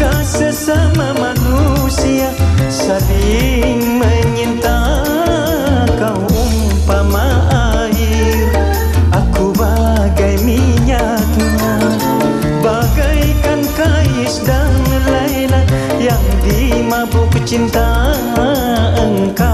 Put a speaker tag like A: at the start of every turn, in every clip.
A: Bukankah sesama manusia saling menyinta? Kau umpama air Aku bagai minyaknya. Bagaikan Kais dan Laila Yang dimabuk cinta Engkau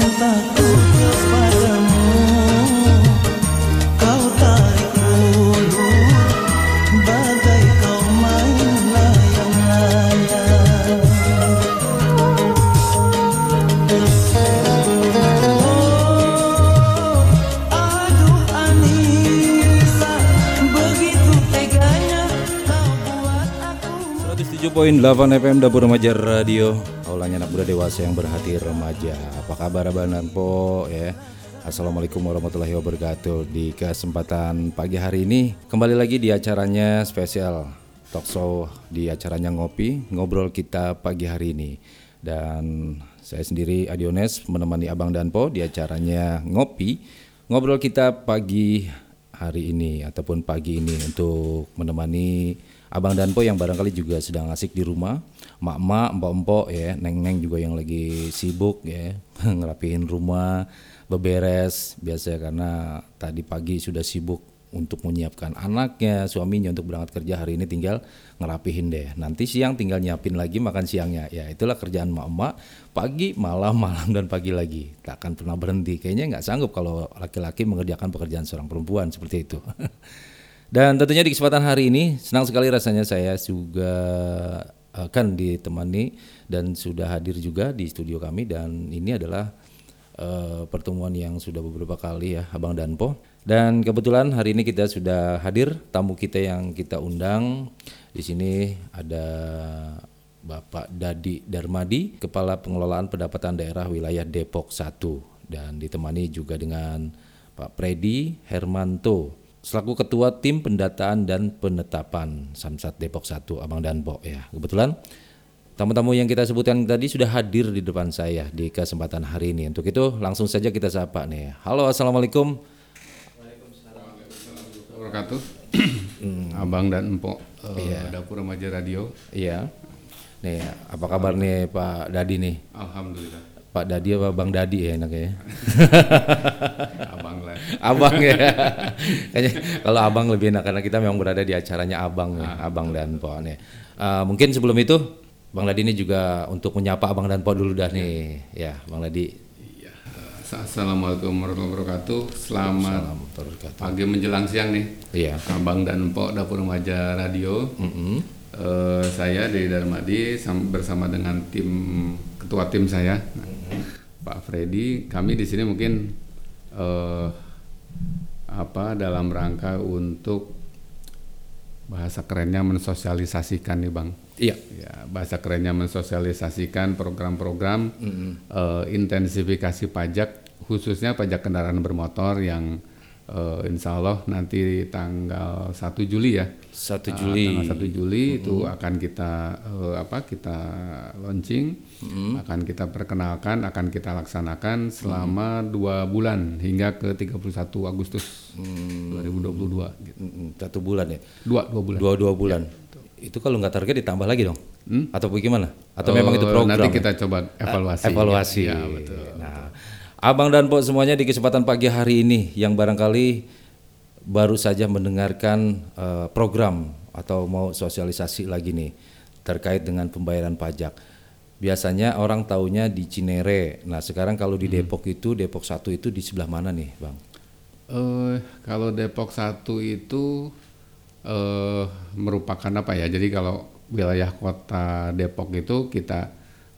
A: cintaku kepadamu Kau tarik ulur Bagai kau main layang-layang Oh, aduh Anissa Begitu teganya kau buat aku.
B: 107.8 FM Dapur Remaja Radio Aulanya anak muda dewasa yang berhati remaja. Apa kabar Abang Po ya. Assalamualaikum warahmatullahi wabarakatuh. Di kesempatan pagi hari ini Kembali lagi di acaranya spesial. Talk show di acaranya Ngopi Ngobrol kita pagi hari ini. Dan saya sendiri Adiones menemani Abang dan Po di acaranya Ngopi Ngobrol kita pagi hari ini ataupun pagi ini untuk menemani Abang dan Po yang barangkali juga sedang asik di rumah, mak-mak, empok-empok ya, neng-neng juga yang lagi sibuk ya, ngerapihin rumah, beberes biasa karena tadi pagi sudah sibuk untuk menyiapkan anaknya, suaminya untuk berangkat kerja hari ini tinggal ngerapihin deh. Nanti siang tinggal nyiapin lagi makan siangnya. Ya itulah kerjaan mak-mak. Pagi, malam, malam dan pagi lagi. Tak akan pernah berhenti. Kayaknya nggak sanggup kalau laki-laki mengerjakan pekerjaan seorang perempuan seperti itu. Dan tentunya di kesempatan hari ini senang sekali rasanya saya juga akan ditemani dan sudah hadir juga di studio kami dan ini adalah eh, pertemuan yang sudah beberapa kali ya Abang Danpo. Dan kebetulan hari ini kita sudah hadir tamu kita yang kita undang. Di sini ada Bapak Dadi Darmadi, Kepala Pengelolaan Pendapatan Daerah Wilayah Depok 1 dan ditemani juga dengan Pak Predi Hermanto selaku Ketua Tim Pendataan dan Penetapan Samsat Depok 1 Abang Danpo ya. Kebetulan tamu-tamu yang kita sebutkan tadi sudah hadir di depan saya di kesempatan hari ini. Untuk itu langsung saja kita sapa nih. Halo, Assalamualaikum.
C: wabarakatuh. Abang dan Empok eh, Dapur Remaja Radio.
B: Iya. Nih, apa kabar nih Pak Dadi nih?
C: Alhamdulillah.
B: Pak Dadi apa Bang Dadi ya enaknya? ya?
C: Abang lah.
B: abang ya. Kayaknya kalau abang lebih enak karena kita memang berada di acaranya abang ya, abang dan po nih. Eh, mungkin sebelum itu Bang Dadi ini juga untuk menyapa abang dan po dulu dah nih. Ya, Bang Dadi.
C: Iya. Assalamualaikum warahmatullahi wabarakatuh. Selamat
B: kata.
C: pagi menjelang siang nih.
B: Iya.
C: Abang dan Empok Dapur Remaja Radio.
B: Mm-mm.
C: Eh, saya Dedi Darmadi sam- bersama dengan tim ketua tim saya Pak Freddy. Kami di sini mungkin eh, apa dalam rangka untuk bahasa kerennya mensosialisasikan nih bang.
B: Iya.
C: Ya, bahasa kerennya mensosialisasikan program-program eh, intensifikasi pajak khususnya pajak kendaraan bermotor yang eh, insya Allah nanti tanggal 1 Juli ya.
B: 1
C: Ah,
B: Juli.
C: tanggal 1 Juli itu akan kita eh, apa kita launching, akan kita perkenalkan, akan kita laksanakan selama dua bulan hingga ke 31 Agustus 2022. Gitu.
B: Mm, Satu bulan ya.
C: Dua dua bulan.
B: Dua dua bulan. Itu kalau nggak target ditambah lagi dong? Atau bagaimana? Atau
C: Eh,
B: memang itu program?
C: Nanti
B: ya?
C: kita coba evaluasi.
B: evaluasi.
C: Ya, betul.
B: Nah, Abang dan Po semuanya di kesempatan pagi hari ini yang barangkali baru saja mendengarkan eh, program atau mau sosialisasi lagi nih terkait dengan pembayaran pajak. Biasanya orang taunya di Cinere. Nah, sekarang kalau di Depok itu Depok 1 itu di sebelah mana nih, Bang?
C: Eh, kalau Depok 1 itu eh merupakan apa ya? Jadi kalau wilayah kota Depok itu kita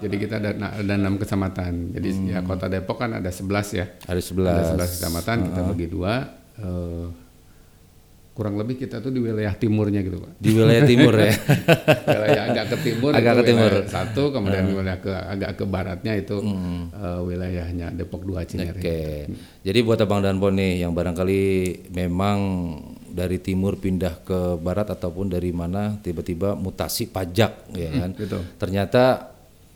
C: Jadi kita ada ada enam kecamatan. Jadi ya kota Depok kan ada 11 ya.
B: Ada
C: Ada
B: 11.
C: 11 kecamatan kita bagi dua. eh, kurang lebih kita tuh di wilayah timurnya gitu pak.
B: Di wilayah timur ya.
C: wilayah agak ke timur
B: Agak ke timur.
C: satu, kemudian wilayah ke agak ke baratnya itu eh, wilayahnya Depok 2 Cinere.
B: Oke. Jadi buat Abang dan Bon nih yang barangkali memang dari timur pindah ke barat ataupun dari mana tiba-tiba mutasi pajak ya kan.
C: betul.
B: Ternyata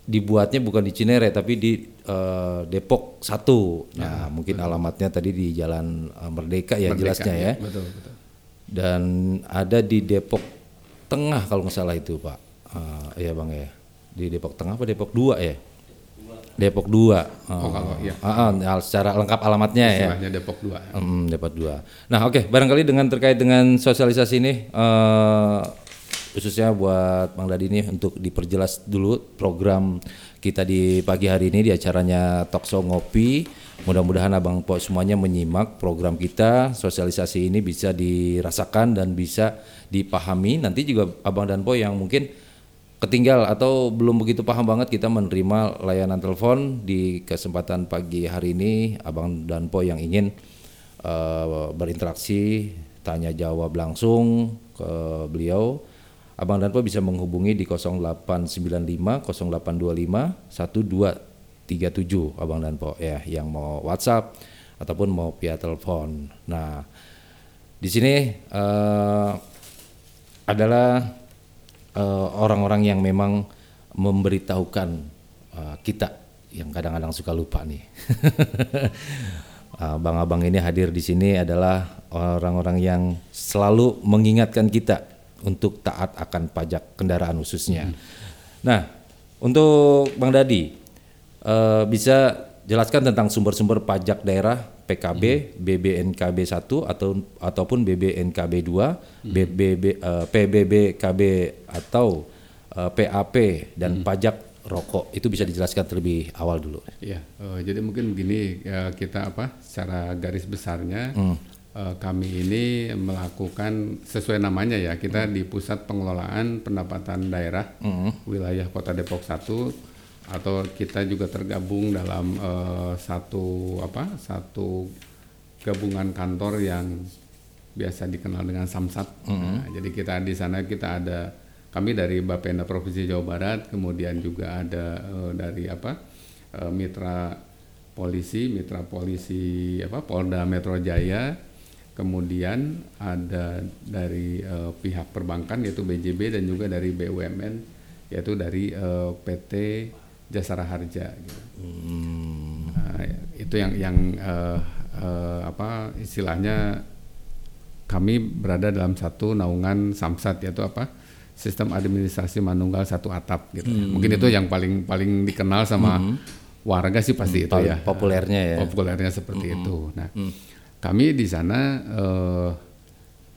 B: dibuatnya bukan di Cinere tapi di eh, Depok satu. Nah, mungkin alamatnya tadi di Jalan eh, Merdeka ya
C: Merdeka,
B: jelasnya ya.
C: Betul betul.
B: Dan ada di Depok Tengah kalau nggak salah itu, Pak. Eh, iya, Bang ya. Di Depok Tengah apa Depok 2 ya? Depok 2.
C: Oh, kalau iya.
B: secara lengkap alamatnya ya.
C: Depok 2.
B: Hmm, dapat dua. Nah, oke, barangkali dengan terkait dengan sosialisasi ini, eh, khususnya buat Bang Dadi ini untuk diperjelas dulu program kita di pagi hari ini di acaranya Talkshow Ngopi. Mudah-mudahan Abang Po semuanya menyimak program kita, sosialisasi ini bisa dirasakan dan bisa dipahami. Nanti juga Abang dan Po yang mungkin ketinggal atau belum begitu paham banget kita menerima layanan telepon di kesempatan pagi hari ini Abang dan Po yang ingin eh, berinteraksi tanya jawab langsung ke beliau Abang dan Po bisa menghubungi di 0895 0825 1237 Abang dan Po ya yang mau WhatsApp ataupun mau via telepon. Nah, di sini eh, adalah eh, orang-orang yang memang memberitahukan eh, kita yang kadang-kadang suka lupa nih. Abang-abang ini hadir di sini adalah orang-orang yang selalu mengingatkan kita untuk taat akan pajak kendaraan khususnya. Nah, untuk Bang Dadi eh, bisa jelaskan tentang sumber-sumber pajak daerah PKB, BBNKB 1 atau ataupun BBNKB 2, BBB eh, PBBKB atau eh, PAP dan pajak rokok. Itu bisa dijelaskan terlebih awal dulu.
C: Iya, eh, jadi mungkin begini ya, kita apa secara garis besarnya eh, kami ini melakukan sesuai namanya ya kita di pusat pengelolaan pendapatan daerah wilayah Kota Depok 1 atau kita juga tergabung dalam eh, satu apa satu gabungan kantor yang biasa dikenal dengan Samsat. Nah, jadi kita di sana kita ada kami dari Bapenda Provinsi Jawa Barat, kemudian juga ada eh, dari apa eh, mitra polisi, mitra polisi apa Polda Metro Jaya, kemudian ada dari eh, pihak perbankan yaitu BJB dan juga dari BUMN yaitu dari eh, PT Jasara Harja. Gitu. Nah, itu yang yang eh, eh, apa istilahnya kami berada dalam satu naungan samsat yaitu apa sistem administrasi manunggal satu atap gitu. Mungkin itu yang paling paling dikenal sama warga sih pasti itu
B: Paling
C: ya
B: populernya ya.
C: populernya seperti itu. Nah kami di sana eh,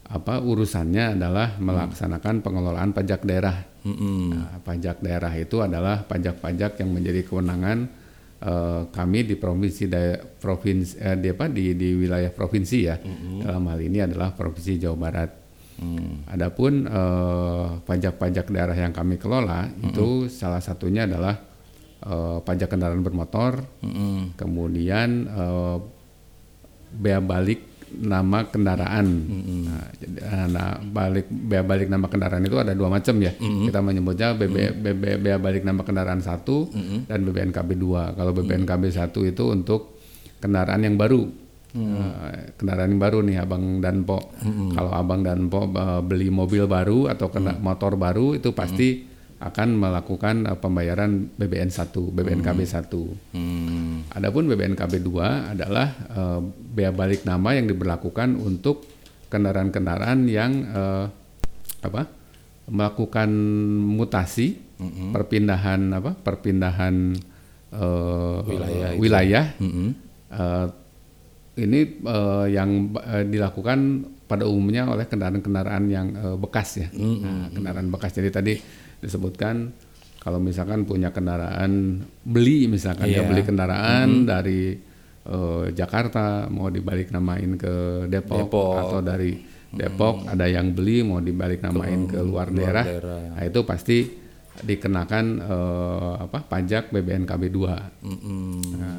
C: apa urusannya adalah melaksanakan pengelolaan pajak daerah. Nah, pajak daerah itu adalah pajak-pajak yang menjadi kewenangan eh, kami di provinsi da- provinsi eh, di apa di di wilayah provinsi ya. Dalam hal ini adalah provinsi Jawa Barat. Adapun eh, pajak-pajak daerah yang kami kelola itu salah satunya adalah eh, pajak kendaraan bermotor, kemudian eh, bea balik nama kendaraan. Nah, jadi, eh, nah, balik bea balik nama kendaraan itu ada dua macam ya. Kita menyebutnya BB, BB bea balik nama kendaraan satu dan BBNKB 2. Kalau BBNKB 1 itu untuk kendaraan yang baru. Eh, kendaraan yang baru nih Abang dan Po. Kalau Abang dan Po beli mobil baru atau kena motor baru itu pasti akan melakukan eh, pembayaran BBN 1, BBNKB 1.
B: Hmm.
C: Adapun BBNKB 2 adalah eh, bea balik nama yang diberlakukan untuk kendaraan-kendaraan yang eh, apa? melakukan mutasi, perpindahan apa? perpindahan eh,
B: Wilayah itu.
C: wilayah.
B: Mm-mm.
C: Eh, ini eh, yang eh, dilakukan pada umumnya oleh kendaraan-kendaraan yang eh, bekas ya. Nah, kendaraan bekas. Jadi tadi disebutkan kalau misalkan punya kendaraan beli misalkan
B: Iya.
C: ya beli kendaraan dari eh, Jakarta mau dibalik namain ke Depok,
B: Depok.
C: atau dari Depok ada yang beli mau dibalik namain ke, luar, daerah.
B: daerah.
C: Nah, itu pasti dikenakan eh, apa pajak BBNKB 2. Nah,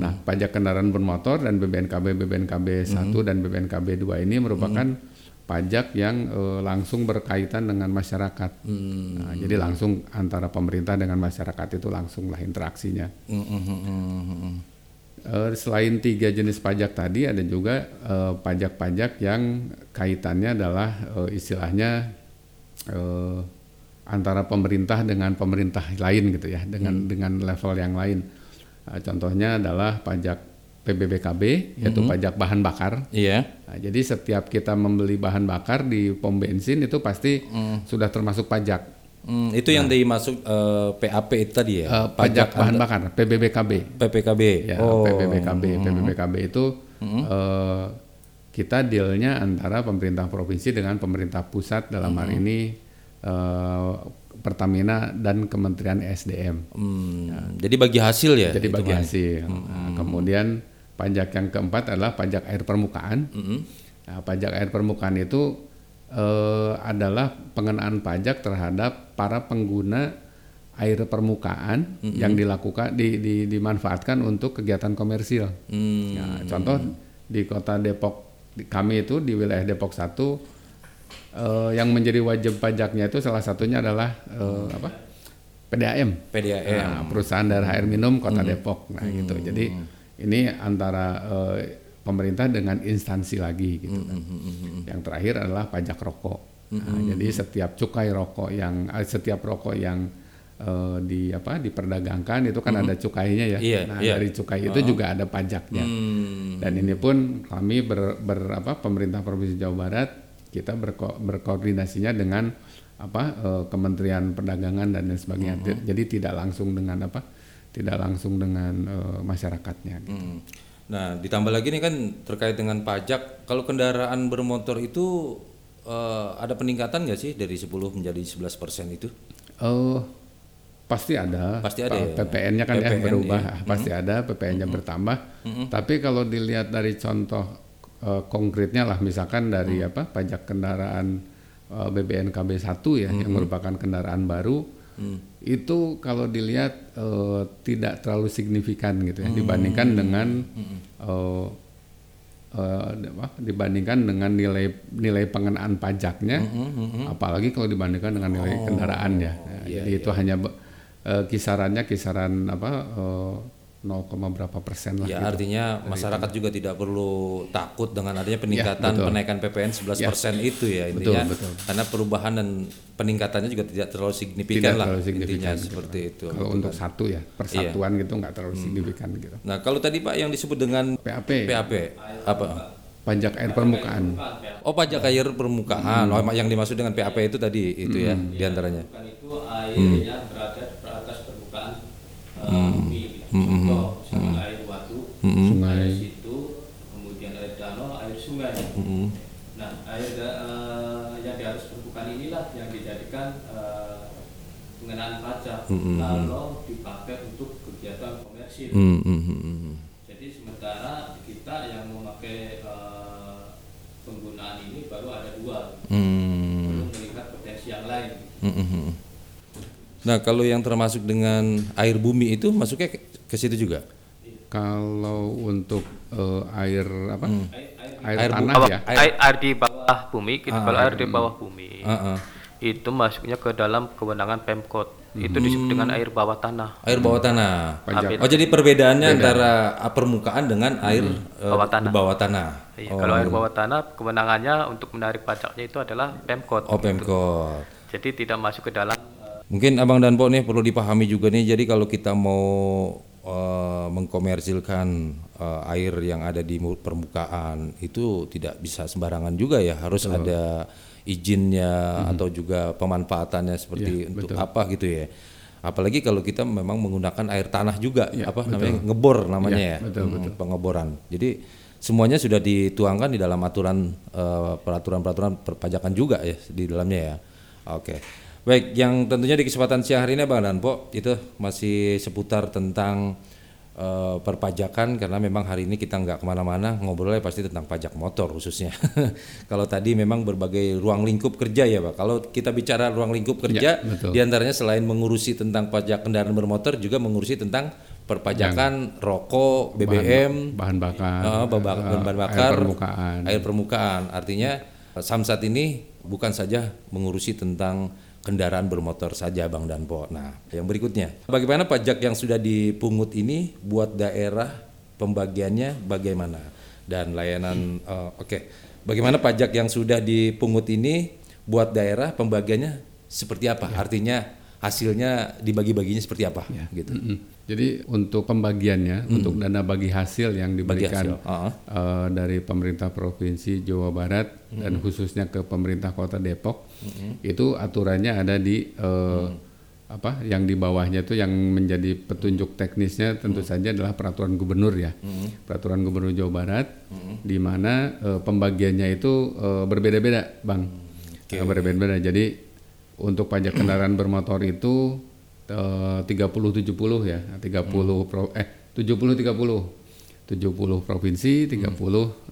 C: nah, pajak kendaraan bermotor dan BBNKB BBNKB 1 dan BBNKB 2 ini merupakan pajak yang eh, langsung berkaitan dengan masyarakat. Nah, jadi langsung antara pemerintah dengan masyarakat itu langsunglah interaksinya.
B: Mm-mm.
C: Eh, selain tiga jenis pajak tadi ada juga eh, pajak-pajak yang kaitannya adalah eh, istilahnya eh, antara pemerintah dengan pemerintah lain gitu ya dengan dengan level yang lain. Eh, contohnya adalah pajak PBBKB yaitu pajak bahan bakar.
B: Iya.
C: Nah, jadi setiap kita membeli bahan bakar di pom bensin itu pasti sudah termasuk pajak.
B: Hmm, itu yang dimasuk eh, PAP itu tadi ya.
C: Eh, pajak bahan bakar PBBKB.
B: PPKB.
C: ya
B: oh.
C: PBBKB PBBKB itu eh, kita dealnya antara pemerintah provinsi dengan pemerintah pusat dalam hari ini eh, Pertamina dan Kementerian SDM
B: Hmm, Jadi bagi hasil ya.
C: jadi bagi hasil Nah, kemudian pajak yang keempat adalah pajak air permukaan
B: Mm-mm.
C: Nah, pajak air permukaan itu eh, adalah pengenaan pajak terhadap para pengguna air permukaan yang dilakukan di, di- dimanfaatkan untuk kegiatan komersil.
B: Hmm.
C: Nah, contoh di kota Depok di- kami itu di wilayah Depok 1 eh, yang menjadi wajib pajaknya itu salah satunya adalah eh, apa? PDAM.
B: PDAM.
C: Nah, perusahaan daerah air minum Kota Depok. Nah, gitu. Jadi ini antara eh, pemerintah dengan instansi lagi gitu kan. Yang terakhir adalah pajak rokok. Nah, jadi setiap cukai rokok yang eh, setiap rokok yang eh, di apa diperdagangkan itu kan ada cukainya ya.
B: Iya,
C: nah,
B: iya.
C: dari cukai itu juga ada pajaknya.
B: Hmm.
C: Dan ini pun kami ber, ber- apa pemerintah Provinsi Jawa Barat kita berko, berkoordinasinya dengan apa eh, Kementerian Perdagangan dan lain sebagainya. Ti- Jadi tidak langsung dengan apa? Tidak langsung dengan eh, masyarakatnya. gitu.
B: Hmm. Nah, ditambah lagi nih kan terkait dengan pajak. Kalau kendaraan bermotor itu eh, ada peningkatan nggak sih dari 10 menjadi 11 persen itu?
C: Eh, pasti ada.
B: Pasti ada ya?
C: PPN-nya kan ya
B: PPN,
C: berubah,
B: iya.
C: pasti ada PPN-nya bertambah. Tapi kalau dilihat dari contoh eh, konkretnya lah, misalkan dari apa pajak kendaraan eh, BBNKB 1 ya, yang merupakan kendaraan baru, itu kalau dilihat eh, tidak terlalu signifikan gitu ya, dibandingkan dengan eh, eh, apa, dibandingkan dengan nilai nilai pengenaan pajaknya, apalagi kalau dibandingkan dengan nilai kendaraan ya. Nah, jadi itu hanya be- eh, kisarannya kisaran apa eh, 0, berapa persen lah.
B: Ya
C: gitu.
B: artinya masyarakat juga tidak perlu takut dengan adanya peningkatan
C: betul.
B: penaikan PPN 11% persen itu ya intinya
C: betul.
B: karena perubahan dan peningkatannya juga tidak terlalu signifikan
C: Tidak
B: lah
C: terlalu
B: intinya
C: signifikan gitu.
B: seperti itu.
C: Kalau untuk satu ya persatuan gitu nggak terlalu signifikan gitu.
B: Nah kalau tadi Pak yang disebut dengan
C: PAP
B: PAP apa?
C: pajak air permukaan.
B: Oh pajak air permukaan. Oh, yang dimaksud dengan PAP itu tadi itu ya di antaranya.
D: Bukan itu airnya berada di atas permukaan uh, bumi. Contoh, misalkan air watu,
C: Sungai.
D: air situ, kemudian air danau, air sungai. Nah, air eh, yang di arus permukaan inilah yang dijadikan eh, pengenaan pajak
B: Mm-mm.
D: kalau dipakai untuk kegiatan komersil.
B: Hmm, hmm, hmm, hmm.
D: Jadi sementara kita yang memakai eh, penggunaan ini baru ada dua,
B: Hmm.
D: belum melihat potensi yang lain.
B: Hmm, hmm, hmm. Nah, kalau yang termasuk dengan air bumi itu masuknya ke, ke situ juga.
C: Kalau untuk eh, air apa?
D: Air, air
C: Air, tanah ya.
B: Air-
E: air, air di bawah bumi, gitu.
B: Ah,
E: kalau air di bawah bumi
B: Ah, ah.
E: itu masuknya ke dalam kewenangan Pemkot. Itu disebut dengan air bawah tanah.
B: Air bawah tanah.
C: Pajak.
B: Oh, jadi perbedaannya antara ah, permukaan dengan air eh,
E: Bawah tanah.
B: di bawah tanah.
E: Iya,
B: Oh,
E: Kalau air bawah tanah kewenangannya untuk menarik pajaknya itu adalah Pemkot.
B: Oh, Pemkot.
E: Jadi tidak masuk ke dalam
B: Mungkin Abang dan Po nih perlu dipahami juga nih. Jadi kalau kita mau eh, mengkomersilkan eh, air yang ada di mu- permukaan itu tidak bisa sembarangan juga ya. Harus ada izinnya atau juga pemanfaatannya seperti untuk apa gitu ya. Apalagi kalau kita memang menggunakan air tanah juga, apa namanya ngebor namanya ya, Hmm, pengeboran. Jadi semuanya sudah dituangkan di dalam aturan eh, peraturan-peraturan perpajakan juga ya di dalamnya ya. Oke. Baik, yang tentunya di kesempatan siang hari ini Bang Danpo itu masih seputar tentang eh, perpajakan karena memang hari ini kita nggak ke mana-mana ngobrolnya pasti tentang pajak motor khususnya. Kalau tadi memang berbagai ruang lingkup kerja ya Pak. Kalau kita bicara ruang lingkup kerja,
C: betul.
B: di antaranya selain mengurusi tentang pajak kendaraan bermotor juga mengurusi tentang perpajakan rokok, BBM,
C: bahan bakar,
B: Ah, babak-
C: eh,
B: bahan
C: air
B: bakar,
C: permukaan.
B: air permukaan. Artinya Samsat ini bukan saja mengurusi tentang kendaraan bermotor saja Bang Danpo. Nah, yang berikutnya, bagaimana pajak yang sudah dipungut ini buat daerah pembagiannya bagaimana dan layanan eh, oke. Bagaimana pajak yang sudah dipungut ini buat daerah pembagiannya seperti apa? Artinya hasilnya dibagi-baginya seperti apa gitu.
C: Mm-mm. Jadi untuk pembagiannya, untuk dana bagi hasil yang diberikan
B: hasil, ah.
C: eh, dari pemerintah provinsi Jawa Barat dan khususnya ke pemerintah Kota Depok, itu aturannya ada di eh, apa? Yang di bawahnya itu yang menjadi petunjuk teknisnya tentu saja adalah peraturan gubernur ya, peraturan gubernur Jawa Barat, di mana eh, pembagiannya itu eh, berbeda-beda, bang, Eh, berbeda-beda. Jadi untuk pajak kendaraan bermotor itu 30 70 ya. 30 pro, eh 70 30. 70 provinsi, 30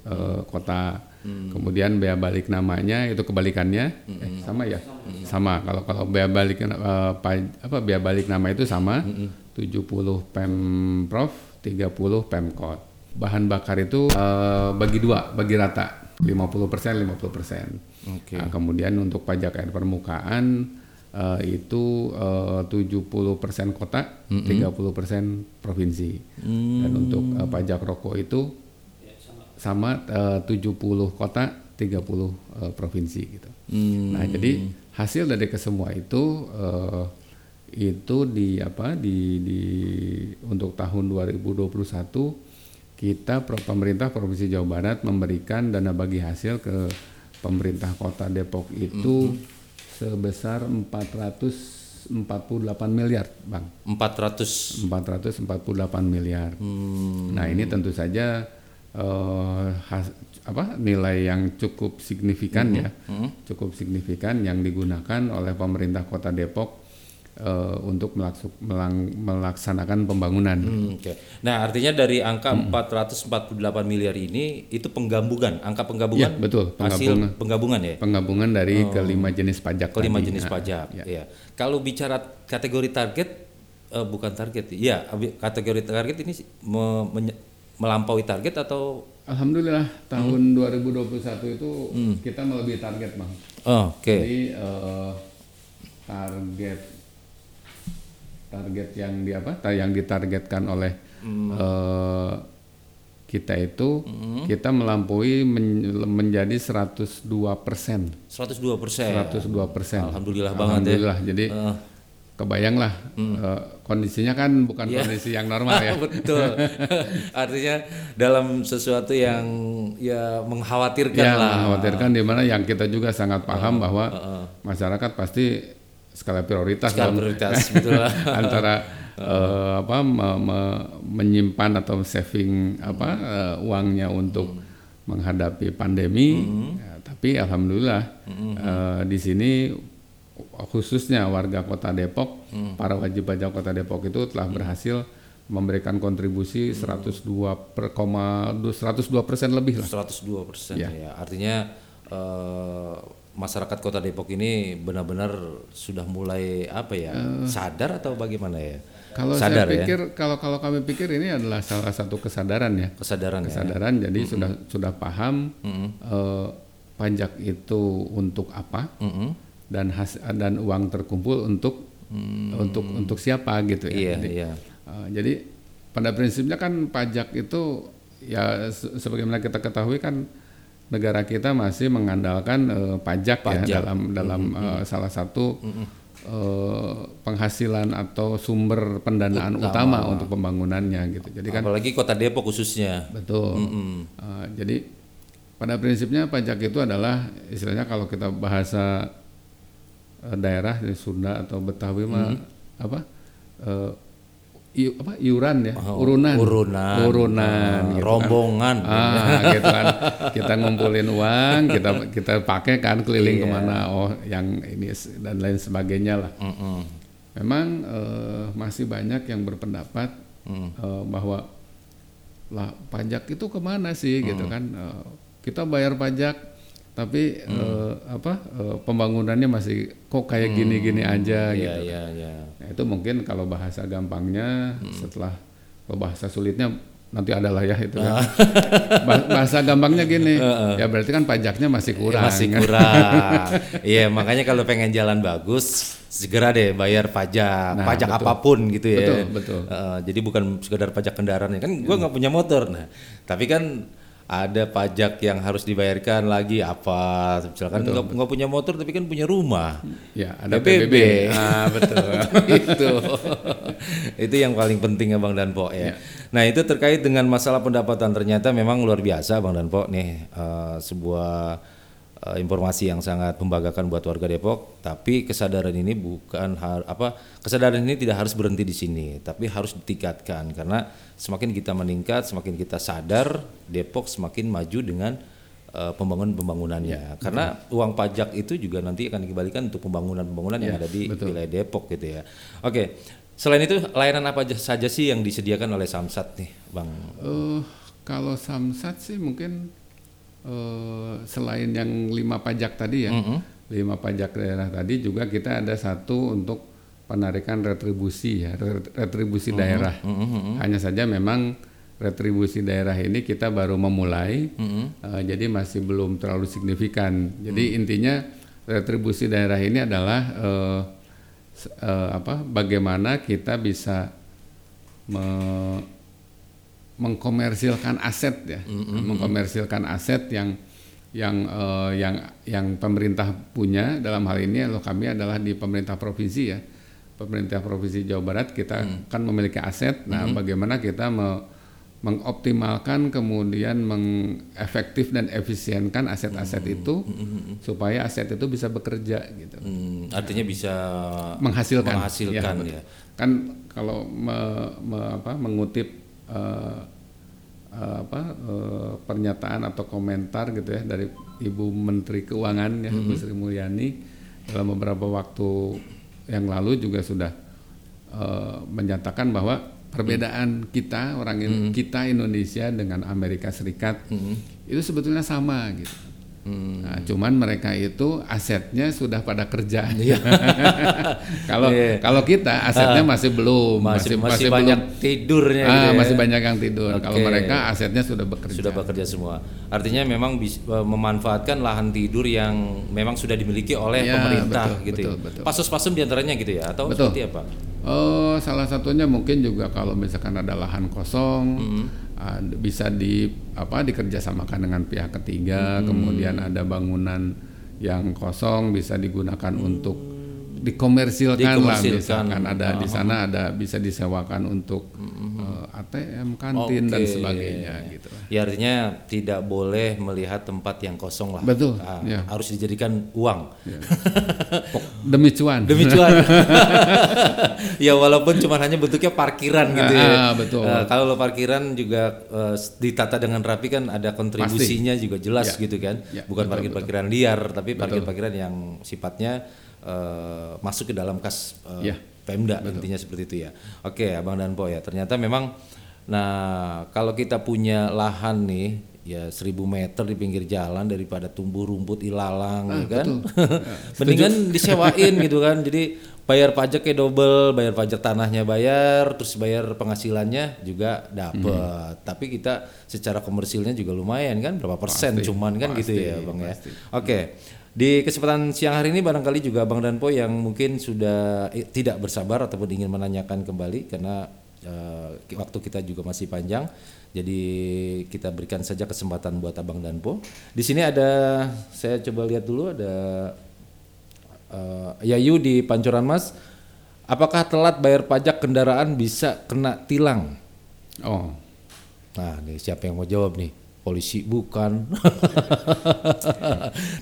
C: eh, kota. Kemudian bea balik namanya itu kebalikannya eh, sama ya? Sama. Kalau kalau bea balik eh, pa- apa bea balik nama itu sama. 70 Pemprov, 30 Pemkot. Bahan bakar itu eh, bagi dua, bagi rata. 50 persen, 50 persen.
B: Oke.
C: Nah, kemudian untuk pajak air permukaan eh, itu eh, 70% kota, 30% provinsi. Dan untuk eh, pajak rokok itu sama eh, 70 kota, 30 eh, provinsi gitu. Nah, jadi hasil dari kesemua itu eh, itu di apa di di untuk tahun 2021 kita pemerintah provinsi Jawa Barat memberikan dana bagi hasil ke pemerintah kota Depok itu sebesar 448 miliar, Bang.
B: 400
C: 448 miliar. Nah, ini tentu saja eh, has- apa nilai yang cukup signifikan ya. Cukup signifikan yang digunakan oleh pemerintah Kota Depok eh, untuk melaksu- melang- melaksanakan pembangunan.
B: Hmm, Oke. Nah, artinya dari angka 448 miliar ini itu penggabungan, angka penggabungan
C: Iya, betul,
B: hasil
C: penggabungan.
B: penggabungan ya.
C: Penggabungan dari kelima jenis pajak
B: Kelima
C: tadi.
B: jenis
C: Nah,
B: pajak.
C: ya.
B: ya. Kalau bicara kategori target eh, bukan target. Ya, kategori target ini me- melampaui target atau
C: Alhamdulillah tahun 2021 itu kita melebihi target, Bang.
B: Oh, oke.
C: Jadi eh, target target yang di apa? ta- Yang ditargetkan oleh eh, kita itu kita melampaui men- menjadi 102 persen.
B: 102 persen.
C: 102 persen.
B: Alhamdulillah banget ya.
C: Alhamdulillah. Jadi
B: Eh.
C: kebayanglah eh, kondisinya kan bukan kondisi yang normal ya.
B: Betul. Artinya dalam sesuatu yang ya mengkhawatirkan
C: ya,
B: lah.
C: mengkhawatirkan di mana yang kita juga sangat paham bahwa masyarakat pasti skala prioritas
B: Skala prioritas, betul lah.
C: antara eh, apa me- me- menyimpan atau saving apa eh, uangnya untuk menghadapi pandemi
B: Hmm.
C: ya, tapi alhamdulillah eh, di sini khususnya warga Kota Depok, para wajib pajak Kota Depok itu telah berhasil memberikan kontribusi 102 per koma 102 persen lebih lah.
B: 102 persen
C: Ya.
B: ya. Artinya eh, masyarakat Kota Depok ini benar-benar sudah mulai apa ya sadar atau bagaimana ya?
C: Eh. Kalau
B: sadar
C: saya
B: ya
C: pikir, kalau kalau kami pikir ini adalah salah satu kesadaran ya,
B: kesadaran ya.
C: kesadaran. Jadi sudah sudah paham eh, pajak itu untuk apa
B: Mm-mm.
C: dan has, dan uang terkumpul untuk untuk untuk siapa gitu ya.
B: Iya
C: Jadi,
B: iya.
C: Uh, jadi pada prinsipnya kan pajak itu ya se- sebagaimana kita ketahui kan negara kita masih mengandalkan uh, pajak,
B: Pajak.
C: ya dalam dalam uh, salah satu uh, penghasilan atau sumber pendanaan utama, untuk pembangunannya gitu. Jadi kan
B: Apalagi Kota Depok khususnya.
C: betul. Uh, jadi pada prinsipnya pajak itu adalah istilahnya kalau kita bahasa uh, daerah di Sunda atau Betawi mah apa? Uh, iu- apa iuran ya, urunan,
B: urunan.
C: urunan,
B: Ah,
C: gitu kan.
B: rombongan.
C: Ah, gitu kan. Kita ngumpulin uang, kita kita pakai kan keliling ke mana, oh yang ini dan lain sebagainya lah.
B: Mm-mm.
C: Memang eh, masih banyak yang berpendapat eh, bahwa lah pajak itu ke mana sih gitu kan? Eh, kita bayar pajak, tapi eh, apa eh, pembangunannya masih kok kayak gini-gini aja
B: Iya
C: gitu.
B: iya iya.
C: Nah, itu mungkin kalau bahasa gampangnya setelah kalau bahasa sulitnya nanti adalah ya itu kan. Bah- bahasa gampangnya gini, ya berarti kan pajaknya masih kurang.
B: Masih kurang. Iya, makanya kalau pengen jalan bagus, segera deh bayar pajak,
C: Nah,
B: pajak
C: betul.
B: apa pun gitu ya.
C: Betul, betul.
B: Eh, jadi bukan sekedar pajak kendaraan kan gua nggak punya motor. Nah, tapi kan ada pajak yang harus dibayarkan lagi apa misalkan nggak nggak punya motor tapi kan punya rumah
C: Ya, ada
B: PBB.
C: PBB. Ah, betul.
B: itu itu yang paling penting ya Bang Danpo ya. Nah itu terkait dengan masalah pendapatan ternyata memang luar biasa Bang Danpo nih eh, sebuah eh, informasi yang sangat membanggakan buat warga Depok. Tapi kesadaran ini bukan har- apa kesadaran ini tidak harus berhenti di sini, tapi harus ditingkatkan karena semakin kita meningkat, semakin kita sadar Depok semakin maju dengan eh, pembangunan-pembangunannya. Karena uang pajak itu juga nanti akan dikembalikan untuk pembangunan-pembangunan yang
C: Ya,
B: ada di
C: betul.
B: wilayah Depok gitu ya. Oke, selain itu layanan apa aja saja sih yang disediakan oleh Samsat nih, Bang?
C: Eh, kalau Samsat sih mungkin eh, selain yang lima pajak tadi ya, lima pajak daerah tadi juga kita ada satu untuk penarikan retribusi ya, re- retribusi daerah. Hanya saja memang retribusi daerah ini kita baru memulai, eh, jadi masih belum terlalu signifikan. Jadi intinya retribusi daerah ini adalah s- eh, apa? Bagaimana kita bisa me- mengkomersilkan aset ya, mengkomersilkan aset yang yang eh, yang yang pemerintah punya dalam hal ini kalau kami adalah di pemerintah provinsi ya, pemerintah provinsi Jawa Barat kita kan memiliki aset. Nah, bagaimana kita me- mengoptimalkan kemudian mengefektif dan efisienkan aset-aset itu supaya aset itu bisa bekerja gitu.
B: Hmm, artinya bisa
C: menghasilkan.
B: menghasilkan
C: betul.
B: ya.
C: kan kalau me- me- apa, mengutip eh, apa eh, pernyataan atau komentar gitu ya dari Ibu Menteri Keuangan ya Bu Sri Mulyani dalam beberapa waktu yang lalu juga sudah eh, menyatakan bahwa perbedaan kita orang In- kita Indonesia dengan Amerika Serikat itu sebetulnya sama gitu. Nah, cuman mereka itu asetnya sudah pada kerja. Kalau
B: Iya.
C: kalau kita asetnya masih belum,
B: Masih masih,
C: belum-
B: banyak tidurnya
C: Ah,
B: gitu ya.
C: masih banyak yang tidur. Kalau
B: Oke.
C: mereka asetnya sudah bekerja.
B: sudah bekerja semua. Artinya memang bis- eh, memanfaatkan lahan tidur yang memang sudah dimiliki oleh
C: Ya,
B: pemerintah
C: betul,
B: gitu
C: betul,
B: ya.
C: betul.
B: Pasus-pasum di antaranya gitu ya atau
C: Betul.
B: seperti apa?
C: Oh, salah satunya mungkin juga kalau misalkan ada lahan kosong,
B: Mm-hmm.
C: Ah, bisa di apa dikerjasamakan dengan pihak ketiga.
B: Mm-hmm.
C: Kemudian ada bangunan yang kosong bisa digunakan untuk dikomersilkan, lah.
B: Dikomersilkan.
C: Misalkan ada di sana ada bisa disewakan untuk eh, ATM, kantin dan
B: Oke.
C: sebagainya gitu. lah.
B: Ya artinya tidak boleh melihat tempat yang kosong lah.
C: Betul,
B: Ah,
C: ya.
B: Harus dijadikan uang.
C: Demi cuan.
B: Demi cuan. ya walaupun cuma hanya bentuknya parkiran gitu ya.
C: Ah, betul.
B: Eh, kalau parkiran juga eh, ditata dengan rapi kan ada kontribusinya juga jelas
C: Ya.
B: gitu kan.
C: Ya,
B: Bukan parkir-parkiran liar tapi parkir-parkiran yang sifatnya eh, masuk ke dalam kas eh,
C: Ya.
B: Pemda intinya seperti itu ya. Oke, Abang dan Po ya. Ternyata memang nah kalau kita punya lahan nih ya 1000 meter di pinggir jalan daripada tumbuh rumput ilalang
C: Ah,
B: ya kan. Mendingan disewain gitu kan. Jadi bayar pajaknya double, bayar pajak tanahnya bayar, terus bayar penghasilannya juga dapat.
C: Hmm.
B: Tapi kita secara komersilnya juga lumayan kan berapa persen
C: Pasti,
B: cuman kan gitu
C: pasti,
B: ya, Bang ya.
C: pasti.
B: Oke. Di kesempatan siang hari ini barangkali juga Bang Danpo yang mungkin sudah eh, tidak bersabar ataupun ingin menanyakan kembali karena eh, waktu kita juga masih panjang. Jadi kita berikan saja kesempatan buat Abang Danpo. Di sini ada saya coba lihat dulu ada eh, Yayu di Pancoran Mas. Apakah telat bayar pajak kendaraan bisa kena tilang?
C: Oh,
B: Nah, nih siapa yang mau jawab nih? Polisi bukan.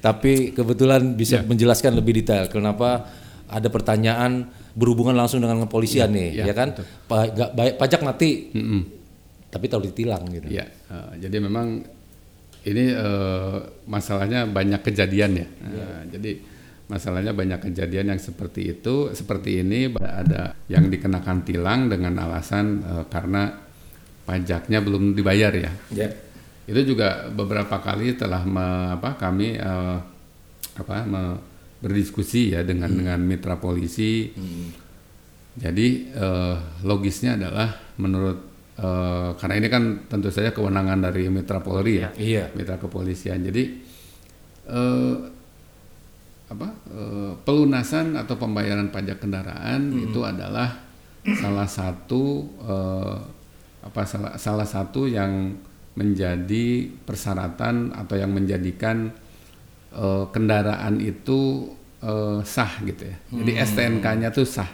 B: Tapi kebetulan bisa menjelaskan lebih detail kenapa ada pertanyaan berhubungan langsung dengan kepolisian nih, ya, kan? Pa- nggak bayar- pajak mati,
C: mm-mm.
B: tapi tahu ditilang gitu.
C: Ya, eh, jadi memang ini eh, masalahnya banyak kejadian ya. Eh, jadi masalahnya banyak kejadian yang seperti itu, seperti ini ada yang dikenakan tilang dengan alasan eh, karena pajaknya belum dibayar ya.
B: Ya.
C: Itu juga beberapa kali telah me- apa kami eh, apa me- berdiskusi ya dengan dengan mitra polisi. Jadi eh, logisnya adalah menurut eh, karena ini kan tentu saja kewenangan dari mitra Polri ya,
B: Iya.
C: mitra kepolisian. Jadi eh, apa eh, pelunasan atau pembayaran pajak kendaraan itu adalah salah satu eh, apa salah, salah satu yang menjadi persyaratan atau yang menjadikan eh, kendaraan itu eh, sah gitu ya. Jadi STNK-nya tuh sah.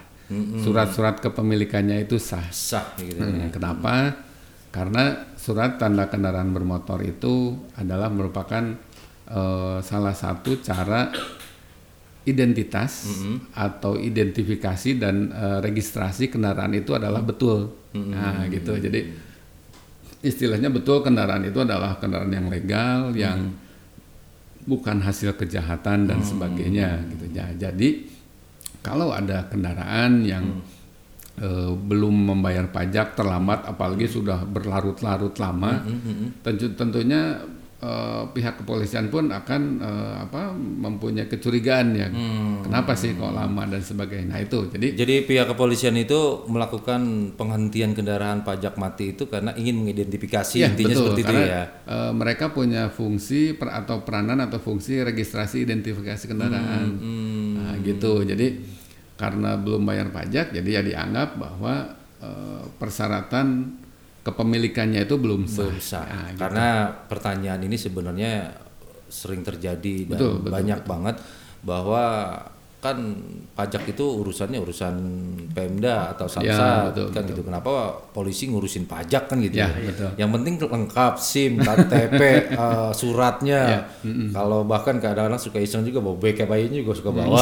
C: Surat-surat kepemilikannya itu sah.
B: Sah gitu.
C: Hmm, Kenapa? Karena surat tanda kendaraan bermotor itu adalah merupakan eh, salah satu cara identitas atau identifikasi dan eh, registrasi kendaraan itu adalah betul. Nah, gitu. Jadi istilahnya betul kendaraan itu adalah kendaraan yang legal, yang bukan hasil kejahatan dan sebagainya gitu. Ya, jadi kalau ada kendaraan yang eh, belum membayar pajak terlambat, apalagi sudah berlarut-larut lama, tentu tentunya eh, pihak kepolisian pun akan eh, apa mempunyai kecurigaan ya, kenapa sih kok lama dan sebagainya. Nah itu jadi
B: Jadi pihak kepolisian itu melakukan penghentian kendaraan pajak mati itu karena ingin mengidentifikasi
C: Ya,
B: intinya
C: betul,
B: seperti itu ya.
C: eh, mereka punya fungsi per, atau peranan atau fungsi registrasi identifikasi kendaraan.
B: Hmm,
C: Nah, gitu. Jadi karena belum bayar pajak, jadi ya dianggap bahwa persyaratan kepemilikannya itu belum sah.
B: belum sah.
C: Nah, gitu.
B: Karena pertanyaan ini sebenarnya sering terjadi dan
C: Betul, betul,
B: banyak banget bahwa kan pajak itu urusannya urusan Pemda atau
C: Ya,
B: Samsat
C: betul,
B: kan gitu. Kenapa polisi ngurusin pajak kan gitu
C: Ya,
B: ya.
C: betul.
B: Yang penting lengkap SIM, KTP, eh, suratnya.
C: Ya,
B: Kalau bahkan kadang-kadang suka iseng juga bawa BK bayinya juga suka bawa.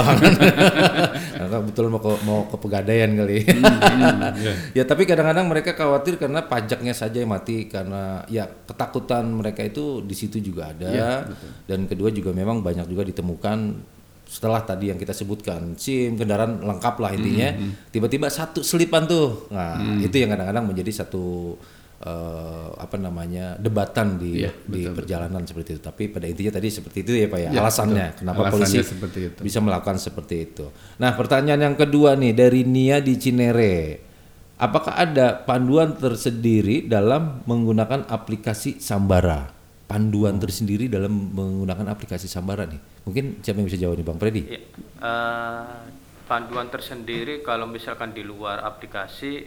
B: Karena betul mau ke, mau ke pegadaian kali. ya tapi kadang-kadang mereka khawatir karena pajaknya saja yang mati karena ya ketakutan mereka itu di situ juga ada
C: Ya,
B: dan kedua juga memang banyak juga ditemukan setelah tadi yang kita sebutkan SIM kendaraan lengkap lah intinya. Tiba-tiba satu selipan tuh. Nah itu yang kadang-kadang menjadi satu eh, apa namanya debatan di
C: Iya,
B: di perjalanan seperti itu. Tapi pada intinya tadi seperti itu ya pak ya,
C: Ya,
B: alasannya
C: betul.
B: kenapa
C: Alasannya
B: polisi
C: seperti itu.
B: bisa melakukan seperti itu. Nah pertanyaan yang kedua nih dari Nia di Cinere. Apakah ada panduan tersendiri dalam menggunakan aplikasi Sambara? Panduan tersendiri dalam menggunakan aplikasi Sambara nih mungkin siapa yang bisa jawab nih Bang Freddy?
E: Ya, eh, panduan tersendiri kalau misalkan di luar aplikasi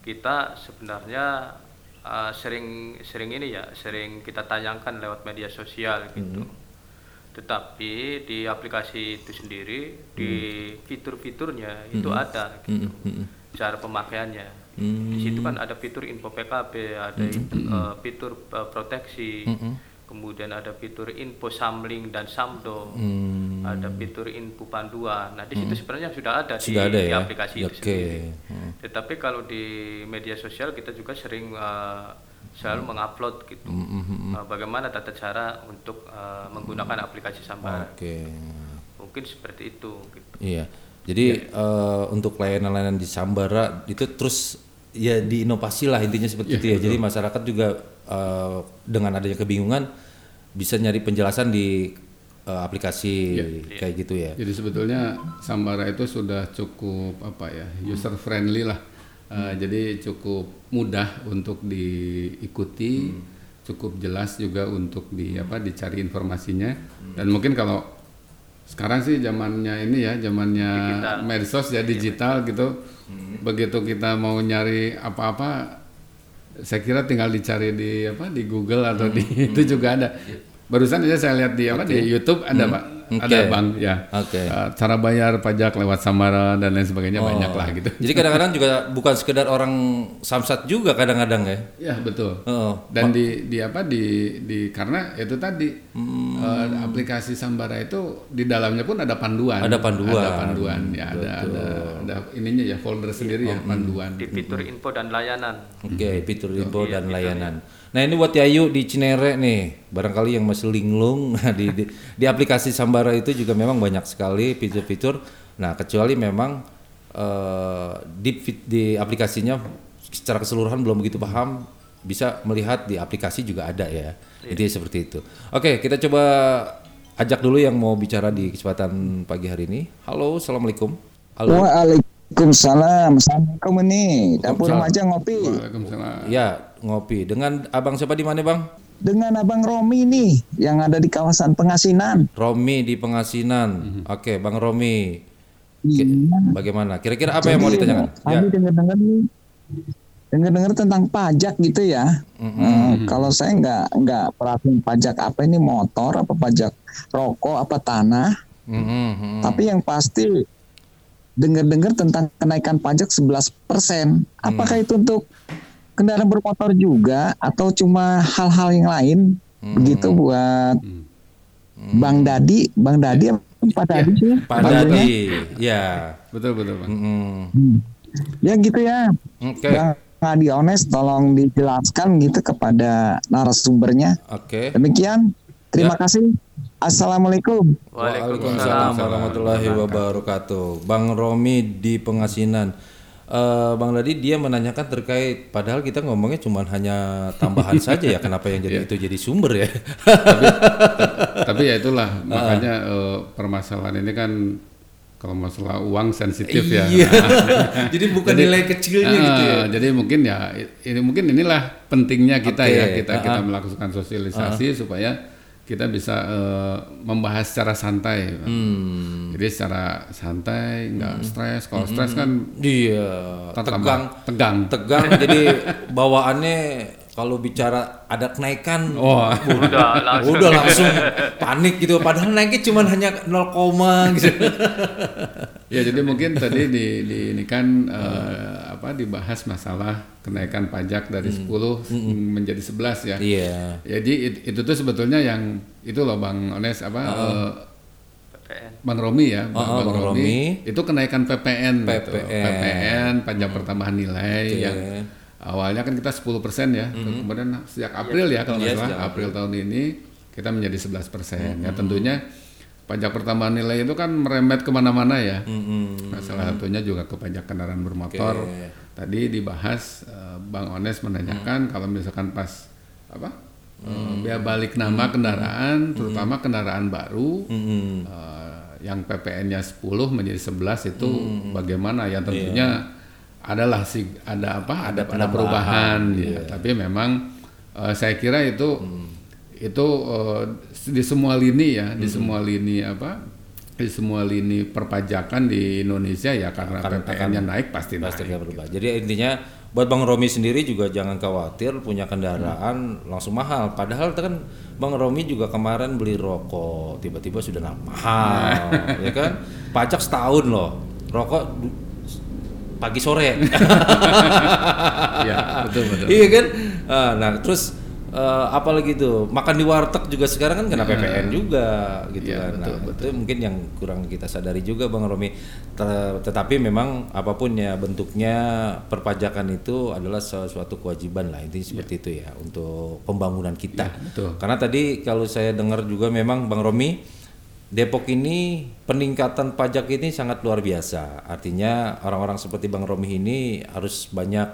E: kita sebenarnya eh, sering sering ini ya sering kita tayangkan lewat media sosial gitu. Tetapi di aplikasi itu sendiri di fitur-fiturnya itu ada gitu. Cara pemakaiannya. Di situ kan ada fitur info PKB, ada eh, fitur eh, proteksi, kemudian ada fitur info samling dan samdo,
B: Hmm.
E: ada fitur info panduan. Nah di situ sebenarnya sudah ada di,
B: Sudah ada
E: di
B: ya?
E: aplikasi itu
B: Oke.
E: sendiri.
B: Hmm.
E: Tetapi kalau di media sosial kita juga sering eh, selalu mengupload gitu.
B: Hmm,
E: Eh, bagaimana tata cara untuk eh, menggunakan aplikasi Sambara.
B: Oke.
E: Mungkin seperti itu. Gitu.
B: Iya. Jadi eh, untuk layanan-layanan di Sambara itu terus ya diinovasi lah intinya seperti itu ya. Jadi masyarakat juga eh, dengan adanya kebingungan bisa nyari penjelasan di eh, aplikasi kayak gitu ya.
C: Jadi sebetulnya Sambara itu sudah cukup apa ya user friendly lah. Uh, Jadi cukup mudah untuk diikuti, cukup jelas juga untuk di apa dicari informasinya. Dan mungkin kalau sekarang sih zamannya ini ya, zamannya medsos ya digital gitu. Begitu kita mau nyari apa-apa, saya kira tinggal dicari di apa di Google atau di itu juga ada. Barusan aja saya lihat di apa di YouTube ada pak, ada
B: Oke.
C: bang ya.
B: Oke.
C: Uh, cara bayar pajak lewat Samara dan lain sebagainya
B: Oh.
C: banyak lah gitu.
B: Jadi kadang-kadang juga bukan sekedar orang samsat juga kadang-kadang ya.
C: Ya betul.
B: Oh.
C: Dan di di apa di di karena itu tadi
B: Hmm.
C: uh, aplikasi Sambara itu di dalamnya pun ada panduan.
B: Ada panduan.
C: Ada panduan ya ada ada ada ininya ya folder sendiri
B: Oh,
C: ya panduan.
E: Di fitur info dan layanan.
B: Oke, fitur info dan layanan. Nah ini buat Yayu di Cinere nih, barangkali yang masih linglung di, di di aplikasi Sambara itu juga memang banyak sekali fitur-fitur. Nah kecuali memang eh, di di aplikasinya secara keseluruhan belum begitu paham, bisa melihat di aplikasi juga ada ya. Jadi seperti itu. Oke kita coba ajak dulu yang mau bicara di kesempatan pagi hari ini. Halo, assalamualaikum. Halo.
F: Waalaikumsalam. Assalamualaikum ini. Dapur remaja ngopi.
C: Waalaikumsalam.
B: Ya ngopi dengan abang siapa di mana bang?
F: Dengan Abang Romi nih yang ada di kawasan Pengasinan.
B: Romi di Pengasinan. Oke, Bang Romi.
F: Iya.
B: Bagaimana? Kira-kira apa yang mau ditanyakan? Ya.
F: Tadi dengar-dengar nih dengar-dengar tentang pajak gitu ya. Eh, kalau saya nggak nggak perhatiin pajak apa ini motor apa pajak rokok apa tanah.
B: Mhm, mhm.
F: Tapi yang pasti dengar-dengar tentang kenaikan pajak 11%. Apakah itu untuk kendaraan bermotor juga atau cuma hal-hal yang lain? Begitu buat Bang Dadi, Bang Dadi apa Pak Dadi sih?
B: Pak
F: panggilnya?
B: Dadi. Ya.
C: Betul betul bang.
F: Hmm. Ya gitu ya.
B: Oke.
F: Bang Adi Ones tolong dijelaskan gitu kepada narasumbernya.
B: Oke.
F: Demikian. Terima kasih. Assalamualaikum.
B: Waalaikumsalam warahmatullahi wabarakatuh. Bang Romi di Pengasinan. Eh, Bang Dadi dia menanyakan terkait padahal kita ngomongnya cuma hanya tambahan saja ya kenapa yang jadi itu jadi sumber ya.
C: Tapi ya itulah makanya eh, permasalahan ini kan kalau masalah uang sensitif ya.
B: Iya. jadi bukan nilai kecilnya gitu ya.
C: Ah, Jadi mungkin ya ini mungkin inilah pentingnya kita
B: Oke,
C: ya kita
B: ah,
C: kita melakukan sosialisasi supaya kita bisa eh, membahas secara santai.
B: Hmm.
C: Jadi secara santai, nggak stres. Kalau stres kan
B: Iya, tegang,
C: tegang.
B: tegang. jadi bawaannya kalau bicara ada kenaikan,
C: Oh,
E: Udah langsung.
B: udah langsung panik gitu. Padahal naiknya cuma hanya 0, gitu.
C: ya jadi mungkin tadi di, di ini kan eh, apa dibahas masalah kenaikan pajak dari 10 menjadi 11 ya.
B: Iya.
C: Jadi it- itu tuh sebetulnya yang itu loh Bang Ones apa eh,
E: PPN.
C: Bang Romi ya, Bang,
B: Oh,
C: Bang
B: Bang
C: Romi,
B: Romi.
C: itu kenaikan PPN, gitu.
B: PPN.
C: PPN pajak pertambahan nilai
B: Oke.
C: yang awalnya kan kita 10% ya, kemudian sejak April ya kalau nggak
B: Iya,
C: salah, April tahun ini kita menjadi 11%. Ya tentunya pajak pertambahan nilai itu kan merembet ke mana-mana ya. Nah, salah satunya juga ke pajak kendaraan bermotor.
B: Oke.
C: Tadi dibahas eh, Bang Ones menanyakan kalau misalkan pas apa eh, biaya balik nama kendaraan, terutama kendaraan baru
B: Mm-mm.
C: eh, yang PPN-nya 10 menjadi 11 itu bagaimana? Ya tentunya adalah sih ada apa ada ada perubahan ya tapi memang eh, saya kira itu itu eh, di semua lini ya di semua lini apa di semua lini perpajakan di Indonesia ya karena PPN-nya naik pasti,
B: Pasti
C: naik.
B: akan berubah. Jadi intinya buat Bang Romi sendiri juga jangan khawatir punya kendaraan langsung mahal. Padahal kan Bang Romi juga kemarin beli rokok tiba-tiba sudah mahal, ya kan? Pajak setahun loh. Rokok pagi sore.
C: ya betul betul
B: iya kan? Ah, Nah, terus eh, apalagi tuh makan di warteg juga sekarang kan kena PPN juga gitu
C: Iya,
B: kan.
C: betul,
B: nah, itu mungkin yang kurang kita sadari juga Bang Romi. Te- tetapi memang apa pun ya bentuknya perpajakan itu adalah sesuatu kewajiban lah intinya seperti itu ya untuk pembangunan kita.
C: Iya, betul.
B: Karena tadi kalau saya dengar juga memang Bang Romi Depok ini peningkatan pajak ini sangat luar biasa. Artinya orang-orang seperti Bang Romi ini harus banyak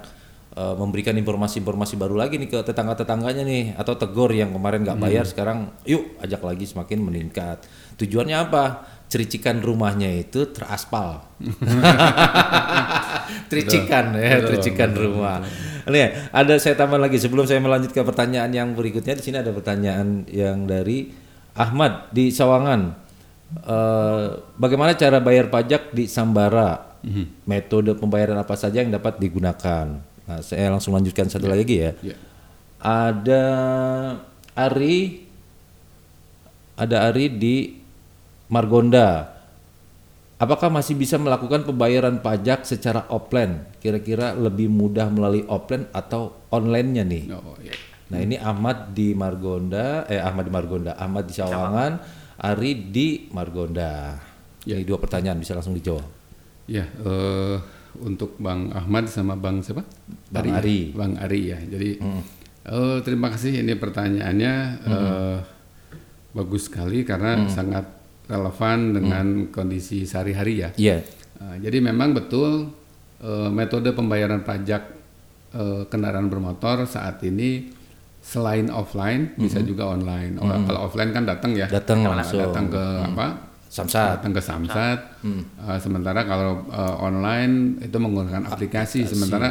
B: eh, memberikan informasi-informasi baru lagi nih ke tetangga-tetangganya nih atau tegur yang kemarin nggak bayar sekarang yuk ajak lagi semakin meningkat. Tujuannya apa? Cericikan rumahnya itu teraspal. Tricikan ya, tricikan rumah. Nih, ada saya tambah lagi sebelum saya melanjut ke pertanyaan yang berikutnya di sini ada pertanyaan yang dari Ahmad di Sawangan. Eh, bagaimana cara bayar pajak di Sambara? Metode pembayaran apa saja yang dapat digunakan? Nah, saya langsung lanjutkan satu lagi ya.
C: Ya.
B: Ada Ari, ada Ari di Margonda. Apakah masih bisa melakukan pembayaran pajak secara offline? Kira-kira lebih mudah melalui offline atau online-nya nih?
C: oh, iya.
B: Nah ini Ahmad di Margonda, eh Ahmad di Margonda, Ahmad di Sawangan, Ari di Margonda. Ini dua pertanyaan bisa langsung dijawab.
C: Ya, eh, untuk Bang Ahmad sama Bang siapa?
B: Bang
C: ya?
B: Ari.
C: Bang Ari ya. Jadi eh, terima kasih ini pertanyaannya eh, bagus sekali karena sangat relevan dengan kondisi sehari-hari ya.
B: Iya.
C: Eh, jadi memang betul eh, metode pembayaran pajak eh, kendaraan bermotor saat ini selain offline bisa juga online. Oh, Kalau offline kan datang ya,
B: Datang
C: Nah,
B: langsung.
C: datang ke apa?
B: Samsat.
C: datang ke Samsat. Uh, sementara kalau uh, online itu menggunakan aplikasi. Sementara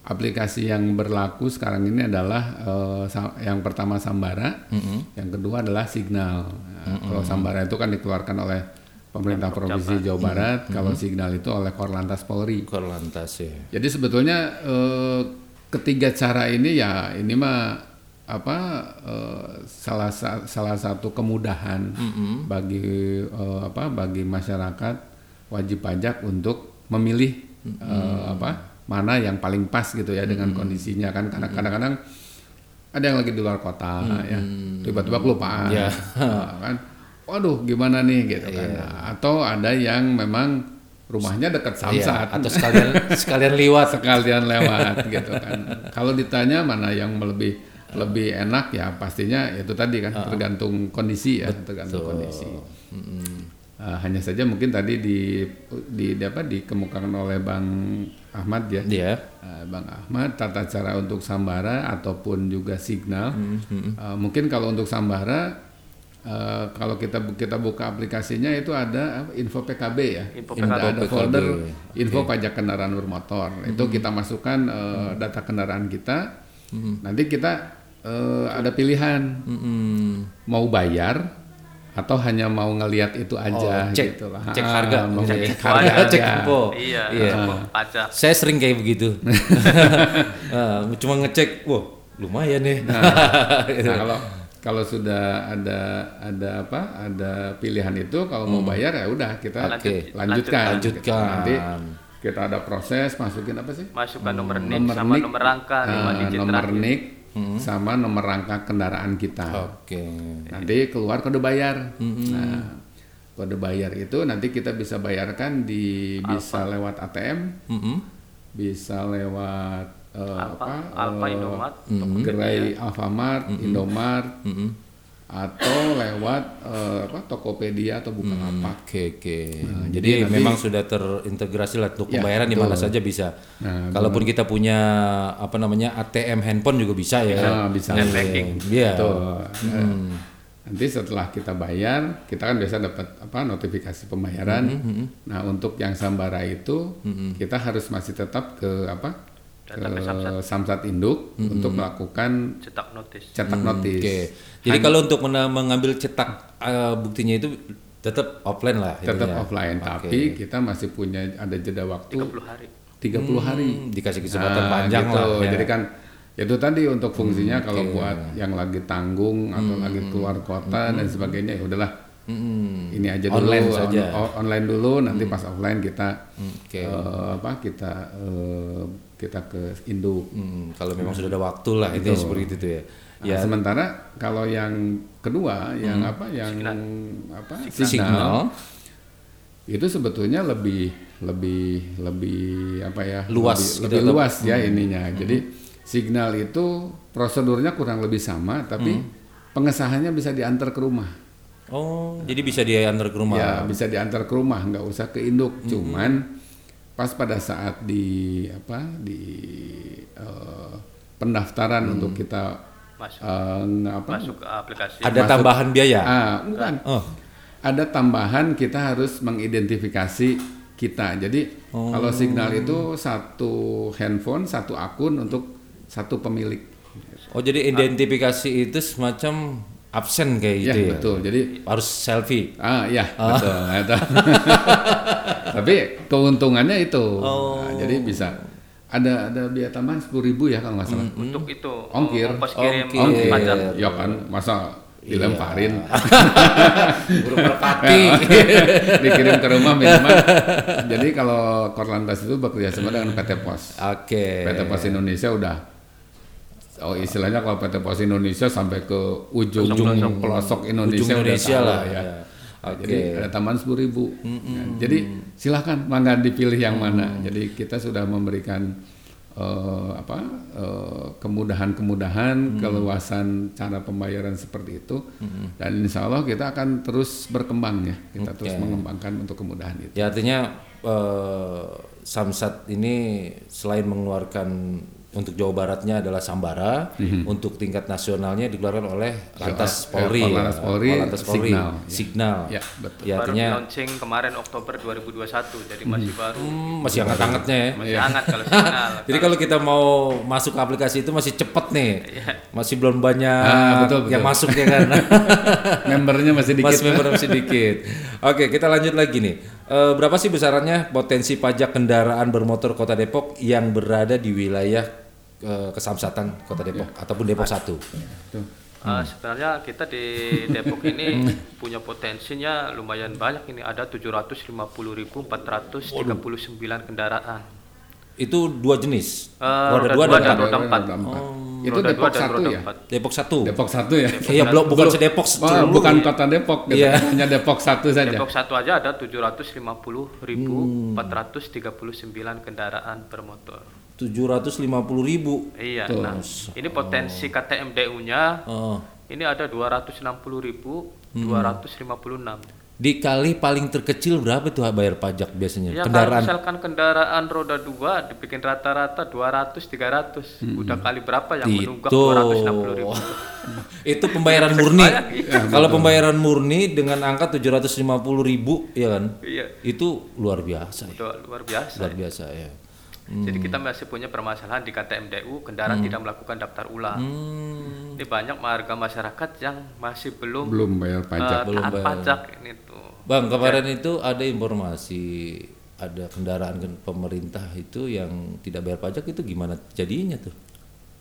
C: aplikasi yang berlaku sekarang ini adalah uh, yang pertama Sambara, yang kedua adalah Signal. Nah, Kalau Sambara itu kan dikeluarkan oleh pemerintah provinsi Jawa Barat, kalau Signal itu oleh Korlantas Polri.
B: Korlantas ya.
C: Jadi sebetulnya eh, ketiga cara ini ya ini mah apa eh, salah sa- salah satu kemudahan bagi eh, apa bagi masyarakat wajib pajak untuk memilih eh, apa mana yang paling pas gitu ya dengan kondisinya. Kan karena kadang-kadang ada yang lagi di luar kota ya tiba-tiba kelupaan.
B: Ya.
C: Nah, kan waduh gimana nih? gitu kan. Nah, atau ada yang memang rumahnya dekat
B: Iya,
C: Samsat
B: Atau sekalian sekalian liwat.
C: sekalian lewat gitu kan. Kalau ditanya mana yang lebih lebih enak ya pastinya itu tadi kan tergantung kondisi ya, tergantung kondisi. Uh, hanya saja mungkin tadi di di, di apa dikemukakan oleh Bang Ahmad ya.
B: Iya.
C: Uh, Bang Ahmad tata cara untuk Sambara ataupun juga Signal. Uh, mungkin kalau untuk Sambara uh, kalau kita bu- kita buka aplikasinya itu ada info PKB ya.
E: Info
C: Ada-
E: PKB.
C: ada folder info pajak kendaraan bermotor. Itu kita masukkan uh, data kendaraan kita. Nanti kita uh, ada pilihan
B: Mm-mm.
C: mau bayar atau hanya mau ngelihat itu aja
B: Oh, cek-
C: gitu lah.
B: cek
C: Ah,
B: harga
C: mau
B: misalnya.
C: cek harga
B: Oh, cek
C: aja.
B: info.
E: Iya,
B: Iya.
E: pajak.
B: Saya sering kayak begitu. Ah, cuma ngecek, wah lumayan nih.
C: Nah, kalau kalau sudah ada ada apa? Ada pilihan itu kalau mau bayar ya udah kita
B: Hmm. Oke.
C: lanjutkan.
B: Lanjutkan.
C: Nanti kita ada proses masukin apa sih?
E: Masukkan nomor NIK sama
C: NIK,
E: nomor rangka lima
C: ah,
E: digit
C: nomor
E: terakhir.
C: NIK sama nomor rangka kendaraan kita.
B: Oke.
C: Nanti keluar kode bayar. Nah, kode bayar itu nanti kita bisa bayarkan di bisa lewat ATM,
B: Mm-mm.
C: bisa lewat eh, apa?
E: Alfa,
C: eh,
E: Indomaret,
C: gerai Alfamart, Indomart,
B: Mm-mm.
C: Atau lewat eh, apa Tokopedia atau Bukalapak.
B: Oke oke.
C: Nah,
B: jadi
C: jadi nanti-
B: memang sudah terintegrasi lah untuk
C: Ya,
B: pembayaran di mana saja bisa.
C: Nah,
B: Kalaupun kita punya apa namanya ATM handphone juga bisa ya.
C: Nah, bisa.
B: Iya.
E: banking.
B: Iya.
C: Betul. Eh, Nanti setelah kita bayar, kita kan biasa dapat apa notifikasi pembayaran. Nah, untuk yang Sambara itu kita harus masih tetap ke apa?
E: Datang ke
C: ke Samsat Induk untuk melakukan
E: Cetak notis.
C: cetak notis.
B: Oke. Jadi kalau untuk mengambil cetak eh, buktinya itu tetap offline lah.
C: Tetap
B: ininya.
C: offline,
B: Oke.
C: tapi kita masih punya ada jeda waktu
E: 30 hari.
C: 30 hari.
B: Hmm, dikasih kesempatan
C: Nah,
B: panjang
C: gitu.
B: lah. ya. Hmm,
C: Jadi kan itu tadi untuk fungsinya kalau buat yang lagi tanggung atau lagi keluar kota dan sebagainya ya udahlah
B: Mm-mm.
C: ini aja dulu.
B: Online
C: on-
B: saja.
C: o- online dulu nanti pas offline kita
B: Oke.
C: eh, apa kita eh, kita ke induk
B: Hmm, kalau memang sudah ada waktu lah itu seperti itu ya.
C: Nah,
B: Ya,
C: sementara kalau yang kedua yang apa yang apa
B: signal,
C: itu sebetulnya lebih lebih lebih apa ya
B: Luas
C: lebih,
B: gitu
C: lebih luas ya ininya. Jadi signal itu prosedurnya kurang lebih sama tapi pengesahannya bisa diantar ke rumah
B: Oh, jadi bisa diantar ke rumah.
C: ya bisa diantar ke rumah nggak usah ke induk cuman pas pada saat di apa di eh, pendaftaran untuk kita
E: Masuk.
C: nge- apa
E: masuk ke aplikasi
B: Ada
C: masuk-
B: tambahan biaya.
C: ah bukan
B: Oh,
C: ada tambahan kita harus mengidentifikasi kita. Jadi kalau signal itu satu handphone, satu akun untuk satu pemilik.
B: oh jadi identifikasi itu semacam absen kayak
C: Ya,
B: gitu ya.
C: betul. Jadi
B: Harus selfie.
C: ah ya betul. Itu. Tapi keuntungannya itu.
B: Oh.
C: Nah, jadi bisa ada ada biaya tambahan sepuluh ribu ya kalau nggak salah.
E: untuk itu
C: Ongkir.
B: Ongkir.
C: Ongkir.
E: pajak
C: Ya kan masa dilemparin
B: Burung merpati.
C: dikirim ke rumah minimal. Jadi kalau Korlantas itu bekerja sama dengan PT Pos.
B: Oke.
C: PT Pos Indonesia udah oh istilahnya kalau PT Pos Indonesia sampai ke ujung, pelosok Indonesia,
B: Ujung Indonesia
C: udah
B: lah,
C: ya.
B: ya. Oke.
C: Jadi ada tambahan sepuluh ribu. Ya, jadi silahkan mangga dipilih yang mana. Jadi kita sudah memberikan eh, apa eh, kemudahan-kemudahan, keluasan cara pembayaran seperti itu. Dan insya Allah kita akan terus berkembang ya. Kita terus
B: Oke.
C: mengembangkan untuk kemudahan itu.
B: Ya artinya eh, Samsat ini selain mengeluarkan untuk Jawa Baratnya adalah Sambara, untuk tingkat nasionalnya dikeluarkan oleh Lantas.
C: Eh,
B: Polri,
C: Korlantas
B: ya.
C: Polri,
B: Korlantas Polri,
C: Signal, ya.
B: Signal.
C: Ya, betul.
B: Ya
E: baru
B: artinya
E: launching kemarin Oktober 2021 jadi masih baru
B: hmm, masih hangat-hangatnya ya.
E: masih hangat kalau signal
B: Jadi kalau kita mau masuk ke aplikasi itu masih cepet nih, masih belum banyak
C: Ah, betul, betul.
B: yang masuk ya kan.
C: Membernya masih dikit.
B: Mas member masih dikit. Oke, kita lanjut lagi nih. Eh, berapa sih besarannya potensi pajak kendaraan bermotor Kota Depok yang berada di wilayah eh, kesamsatan Kota Depok ataupun Depok 1?
C: Tuh.
E: Uh, sebenarnya kita di Depok ini punya potensinya lumayan banyak ini ada 750.439 kendaraan.
B: Itu dua jenis.
E: Eh,
B: roda
E: roda
B: dua dan empat.
E: roda empat.
C: Itu
E: Roda
C: Depok
E: dua dan
C: satu
E: roda
C: ya?
B: Depok 1.
C: Depok satu ya?
B: Iya, belum bukan sedepok seluruh.
C: bukan kota Depok, gitu.
B: Iya.
C: hanya Depok satu saja.
E: Depok satu aja ada 750.439 kendaraan bermotor.
B: 750 ribu.
E: Iya,
C: Tuh.
E: nah ini potensi KTMDU-nya
B: Oh.
E: ini ada 260.256.
B: Dikali paling terkecil berapa tuh bayar pajak biasanya?
E: Ya kalau
B: kendaraan
E: misalkan kendaraan roda dua dibikin rata-rata 200 300. Udah kali berapa yang menunggak
B: itu
E: 260 ribu?
B: itu pembayaran murni.
E: iya.
B: Kalau pembayaran murni dengan angka 750 ribu, ya kan?
E: Iya,
B: Itu luar biasa. Ya.
E: luar biasa.
B: Luar biasa ya.
E: Jadi kita masih punya permasalahan di KTMDU kendaraan tidak melakukan daftar ulang.
B: Hmm.
E: Ini banyak warga masyarakat yang masih belum,
C: Belum bayar pajak.
E: eh,
B: Belum bayar.
E: pajak ini tuh.
B: Bang, kemarin itu ada informasi ada kendaraan ken- pemerintah itu yang tidak bayar pajak itu gimana jadinya tuh?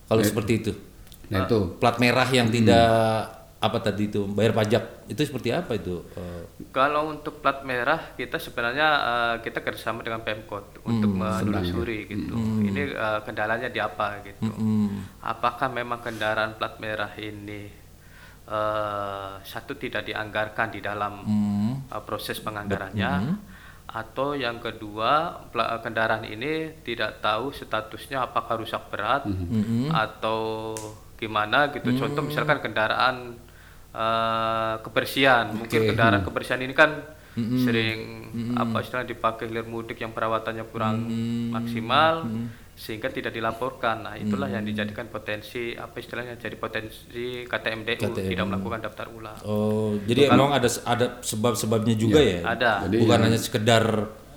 B: Kalau seperti itu.
C: Nah itu
B: Plat merah yang tidak apa tadi itu? Bayar pajak. Itu seperti apa itu? Eh,
E: Kalau untuk plat merah kita sebenarnya eh, kita kerjasama dengan Pemkot untuk menelusuri gitu. Ini eh, kendalanya di apa gitu.
B: hmm,
E: Apakah memang kendaraan plat merah ini eh, satu tidak dianggarkan di dalam
B: hmm,
E: eh, proses penganggarannya, atau yang kedua kendaraan ini tidak tahu statusnya apakah rusak berat atau gimana gitu. Contoh misalkan kendaraan eh, kebersihan, mungkin kendaraan kebersihan ini kan sering apa istilahnya dipakai hilir mudik yang perawatannya kurang maksimal sehingga tidak dilaporkan. Nah, itulah yang dijadikan potensi apa istilahnya jadi potensi KTMDU tidak melakukan daftar ulang.
B: Oh, jadi emang ada ada sebab-sebabnya juga ya?
E: Ada.
C: Jadi
B: Bukan
C: yang-
B: hanya sekedar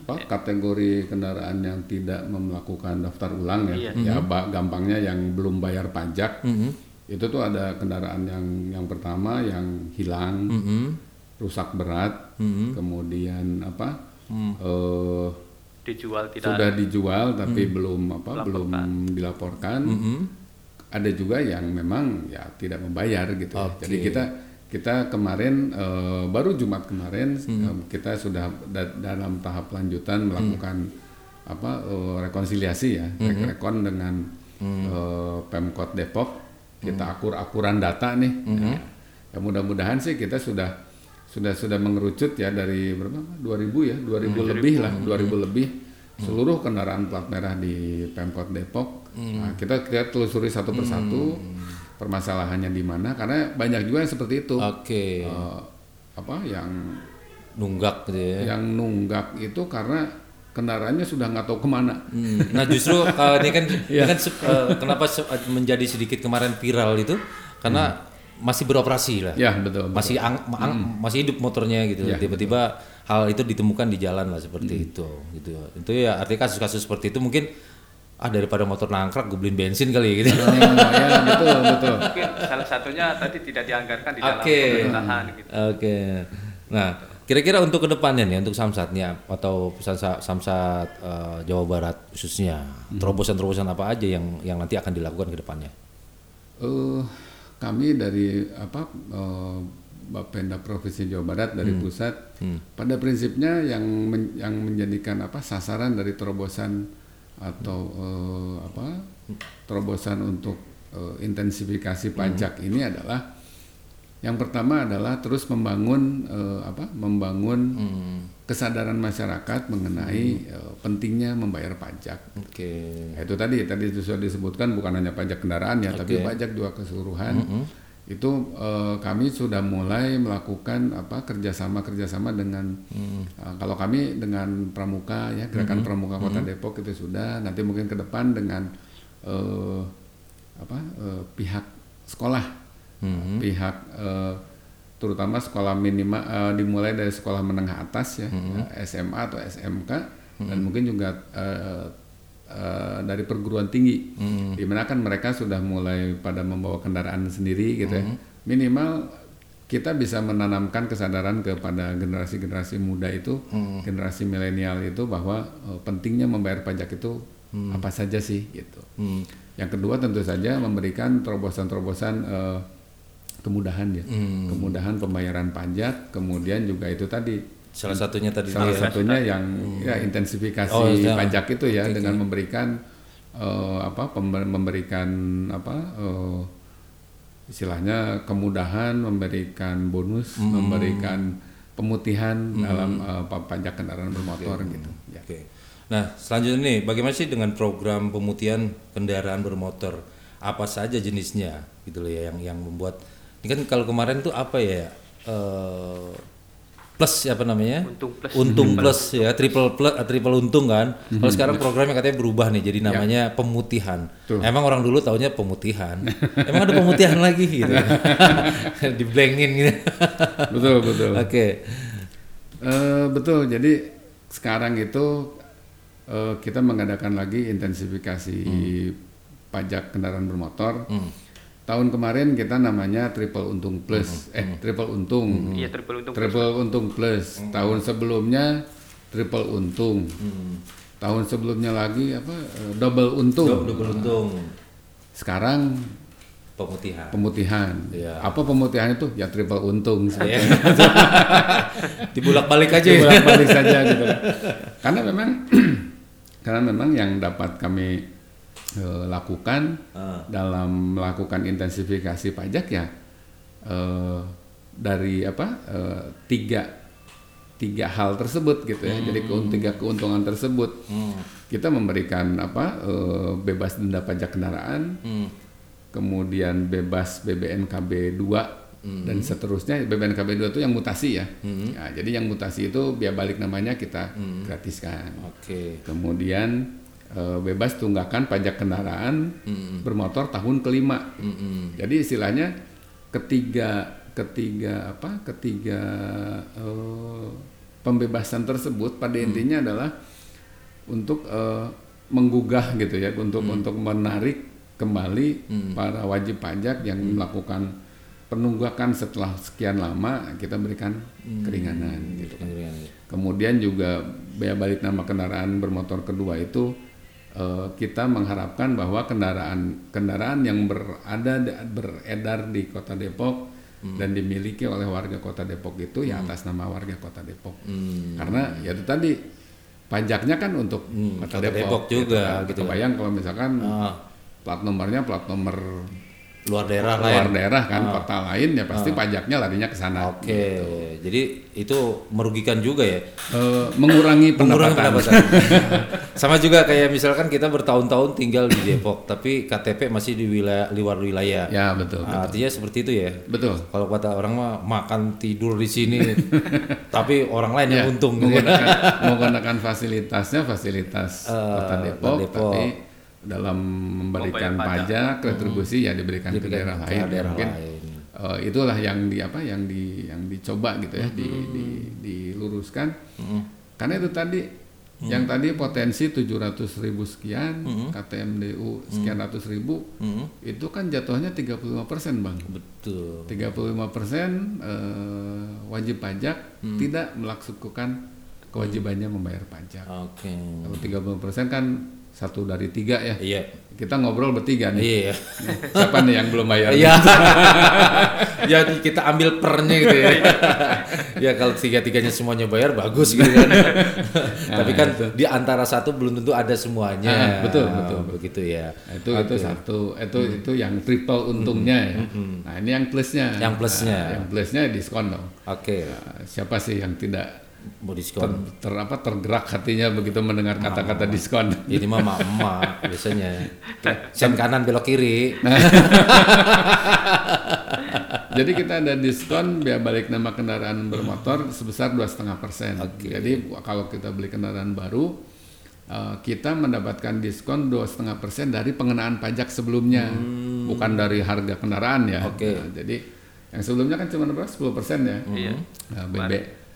C: apa kategori kendaraan yang tidak melakukan daftar ulang ya,
E: Iya.
C: ya ba- gampangnya yang belum bayar pajak. Itu tuh ada kendaraan yang yang pertama yang hilang, rusak berat, kemudian apa? eh,
E: Dijual tidak
C: sudah dijual tapi belum apa belum dilaporkan. Ada juga yang memang ya tidak membayar gitu ya. jadi kita kita kemarin eh, baru Jumat kemarin eh, kita sudah da- dalam tahap lanjutan melakukan apa eh, rekonsiliasi ya rek- rekon dengan eh, Pemkot Depok kita akur-akuran data nih. Ya. Ya, mudah-mudahan sih kita sudah sudah sudah mengerucut ya dari berapa? 2000 ya? 2000 lebih lah 2000 lebih. Seluruh kendaraan plat merah di Pemkot Depok. Nah, kita kita telusuri satu persatu permasalahannya di mana karena banyak juga yang seperti itu.
B: Oke.
C: Eh, apa yang
B: Nunggak gitu ya.
C: yang nunggak itu karena kendaraannya sudah nggak tahu ke mana
B: Hmm, Nah justru uh, ini kan, ini
C: Iya.
B: kan se- uh, kenapa uh, menjadi sedikit kemarin viral itu karena masih beroperasi lah,
C: ya betul, betul.
B: masih ang- ang- masih hidup motornya gitu.
C: Ya,
B: Tiba-tiba hal itu ditemukan di jalan lah seperti itu, gitu. Itu ya artinya kasus-kasus seperti itu mungkin ah daripada motor nangkrak gue beliin bensin kali gitu.
C: Oh, ya betul betul
E: Mungkin salah satunya tadi tidak dianggarkan di dalam
B: Oke.
E: pemerintahan gitu.
B: Oke. Nah, kira-kira untuk ke depannya nih untuk Samsatnya atau pesan Sa- Samsat eh, Jawa Barat khususnya terobosan-terobosan apa aja yang yang nanti akan dilakukan ke depannya?
C: Eh, kami dari apa eh, Bapenda Provinsi Jawa Barat dari pusat pada prinsipnya yang men- yang menjadikan apa sasaran dari terobosan atau eh, apa terobosan untuk eh, intensifikasi pajak ini adalah yang pertama adalah terus membangun eh, apa membangun kesadaran masyarakat mengenai eh, pentingnya membayar pajak.
B: Oke.
C: Nah, itu tadi tadi itu sudah disebutkan bukan hanya pajak kendaraan ya, tapi pajak juga keseluruhan. Itu eh, kami sudah mulai melakukan apa kerjasama kerjasama dengan eh, kalau kami dengan Pramuka ya gerakan Pramuka Kota Depok itu sudah. Nanti mungkin ke depan dengan eh, apa eh, pihak sekolah pihak eh, terutama sekolah minimal eh, dimulai dari sekolah menengah atas ya eh, SMA atau SMK dan mungkin juga eh, eh, dari perguruan tinggi. Di mana kan mereka sudah mulai pada membawa kendaraan sendiri gitu ya. Minimal kita bisa menanamkan kesadaran kepada generasi-generasi muda itu generasi milenial itu bahwa eh, pentingnya membayar pajak itu apa saja sih gitu.
B: Hmm.
C: yang kedua tentu saja memberikan terobosan-terobosan eh, kemudahan ya, kemudahan pembayaran pajak, kemudian juga itu tadi
B: Salah satunya tadi
C: salah
B: ya.
C: satunya yang ya intensifikasi
B: Oh, iya.
C: pajak itu ya dengan memberikan eh, apa memberikan apa eh, istilahnya kemudahan, memberikan bonus, memberikan pemutihan dalam eh, pa- pajak kendaraan bermotor gitu. Ya.
B: Oke. Nah, selanjutnya nih, bagaimana sih dengan program pemutihan kendaraan bermotor? Apa saja jenisnya gitu loh ya yang yang membuat ini kan kalau kemarin tuh apa ya? eh, plus ya apa namanya?
E: Untung plus.
B: Untung plus ya, triple plus eh, triple untung kan. Kalau sekarang programnya katanya berubah nih jadi namanya pemutihan. Emang orang dulu taunya pemutihan. Emang ada pemutihan lagi gitu. Diblengin gitu.
C: Betul betul.
B: Oke.
C: Eh, betul. Jadi sekarang itu eh, kita mengadakan lagi intensifikasi pajak kendaraan bermotor. Tahun kemarin kita namanya triple untung plus, eh triple untung,
E: Iya triple untung.
C: triple untung plus. Tahun sebelumnya triple untung. Tahun sebelumnya lagi apa eh, double untung.
B: Double untung.
C: Sekarang
B: Pemutihan.
C: pemutihan.
B: Iya.
C: Apa pemutihan itu? Ya triple untung.
B: Ya. Dibulak-balik aja ya.
C: bolak-balik saja gitu. Karena memang karena memang yang dapat kami eh, lakukan
B: Ah.
C: dalam melakukan intensifikasi pajak ya eh, dari apa eh, tiga tiga hal tersebut gitu ya. Jadi keun- tiga keuntungan tersebut kita memberikan apa eh, bebas denda pajak kendaraan,
B: Hmm.
C: kemudian bebas BBNKB 2 dan seterusnya BBNKB 2 itu yang mutasi ya. Ya, jadi yang mutasi itu biaya balik namanya kita gratiskan.
B: Oke.
C: Kemudian bebas tunggakan pajak kendaraan bermotor tahun kelima. Jadi istilahnya ketiga ketiga apa? Ketiga eh, pembebasan tersebut pada intinya adalah untuk eh, menggugah gitu ya, untuk untuk menarik kembali para wajib pajak yang melakukan penunggakan setelah sekian lama kita berikan keringanan gitu kan. Kemudian juga bea balik nama kendaraan bermotor kedua itu eh, kita mengharapkan bahwa kendaraan kendaraan yang berada beredar di Kota Depok dan dimiliki oleh warga Kota Depok itu ya atas nama warga Kota Depok.
B: Hmm.
C: Karena ya itu tadi pajaknya kan untuk Kota,
B: Kota Depok
C: gitu
B: juga,
C: kan.
B: gitu.
C: Kebayang kalau misalkan
B: Ah.
C: plat nomornya plat nomor
B: luar daerah
C: luar
B: lain.
C: daerah kan kota lain ya pasti pajaknya larinya ke sana.
B: Oke, jadi itu merugikan juga ya.
C: Eh, mengurangi
B: Mengurangi
C: pendapatan.
B: Sama juga kayak misalkan kita bertahun-tahun tinggal di Depok, tapi KTP masih di wilayah luar wilayah.
C: ya betul.
B: Ah, Artinya seperti itu ya.
C: Betul.
B: Kalau kata orang mah makan tidur di sini, tapi orang lain yang
C: Ya,
B: untung. gitu ya.
C: menggunakan, menggunakan fasilitasnya fasilitas Kota
B: Kota
C: Depok,
B: Depok.
C: tapi dalam memberikan
E: Membayar
C: pajak, retribusi ya diberikan, ke
B: Diberikan
C: daerah
B: ke
C: lain.
B: daerah
C: Mungkin
B: lain.
C: eh, itulah yang di apa yang di yang dicoba gitu ya di, di diluruskan. Karena itu tadi yang tadi potensi 700 ribu sekian, KTMDU sekian ratus ribu, itu kan jatuhnya 35 persen bang.
B: Betul.
C: 35 persen eh, wajib pajak tidak melakukan kewajibannya membayar pajak.
B: Oke.
C: Kalau 30 persen kan satu dari tiga ya.
B: Iya.
C: Kita ngobrol bertiga nih.
B: Iya.
C: Siapa nih yang belum bayar?
B: Iya. ya kita ambil pernya gitu ya. ya kalau tiga-tiganya semuanya bayar bagus gitu kan. Tapi kan di antara satu belum tentu ada semuanya.
C: Ah, betul, betul.
B: Begitu ya.
C: Nah, itu itu satu itu itu yang triple untungnya ya. Nah ini yang plusnya.
B: Yang plusnya.
C: Nah, yang plusnya diskon dong.
B: Oke.
C: Nah, siapa sih yang tidak
B: Mau
C: ter,
B: diskon.
C: ter- apa tergerak hatinya begitu mendengar kata-kata diskon?
B: Ini mah emak biasanya. Sen kanan belok kiri.
C: Jadi kita ada diskon biaya balik nama kendaraan bermotor sebesar dua setengah persen. Jadi kalau kita beli kendaraan baru, eh, kita mendapatkan diskon dua setengah persen dari pengenaan pajak sebelumnya, bukan dari harga kendaraan ya.
B: Oke.
C: Nah, jadi yang sebelumnya kan cuma berapa? 10 persen ya.
E: Iya.
C: Nah, BB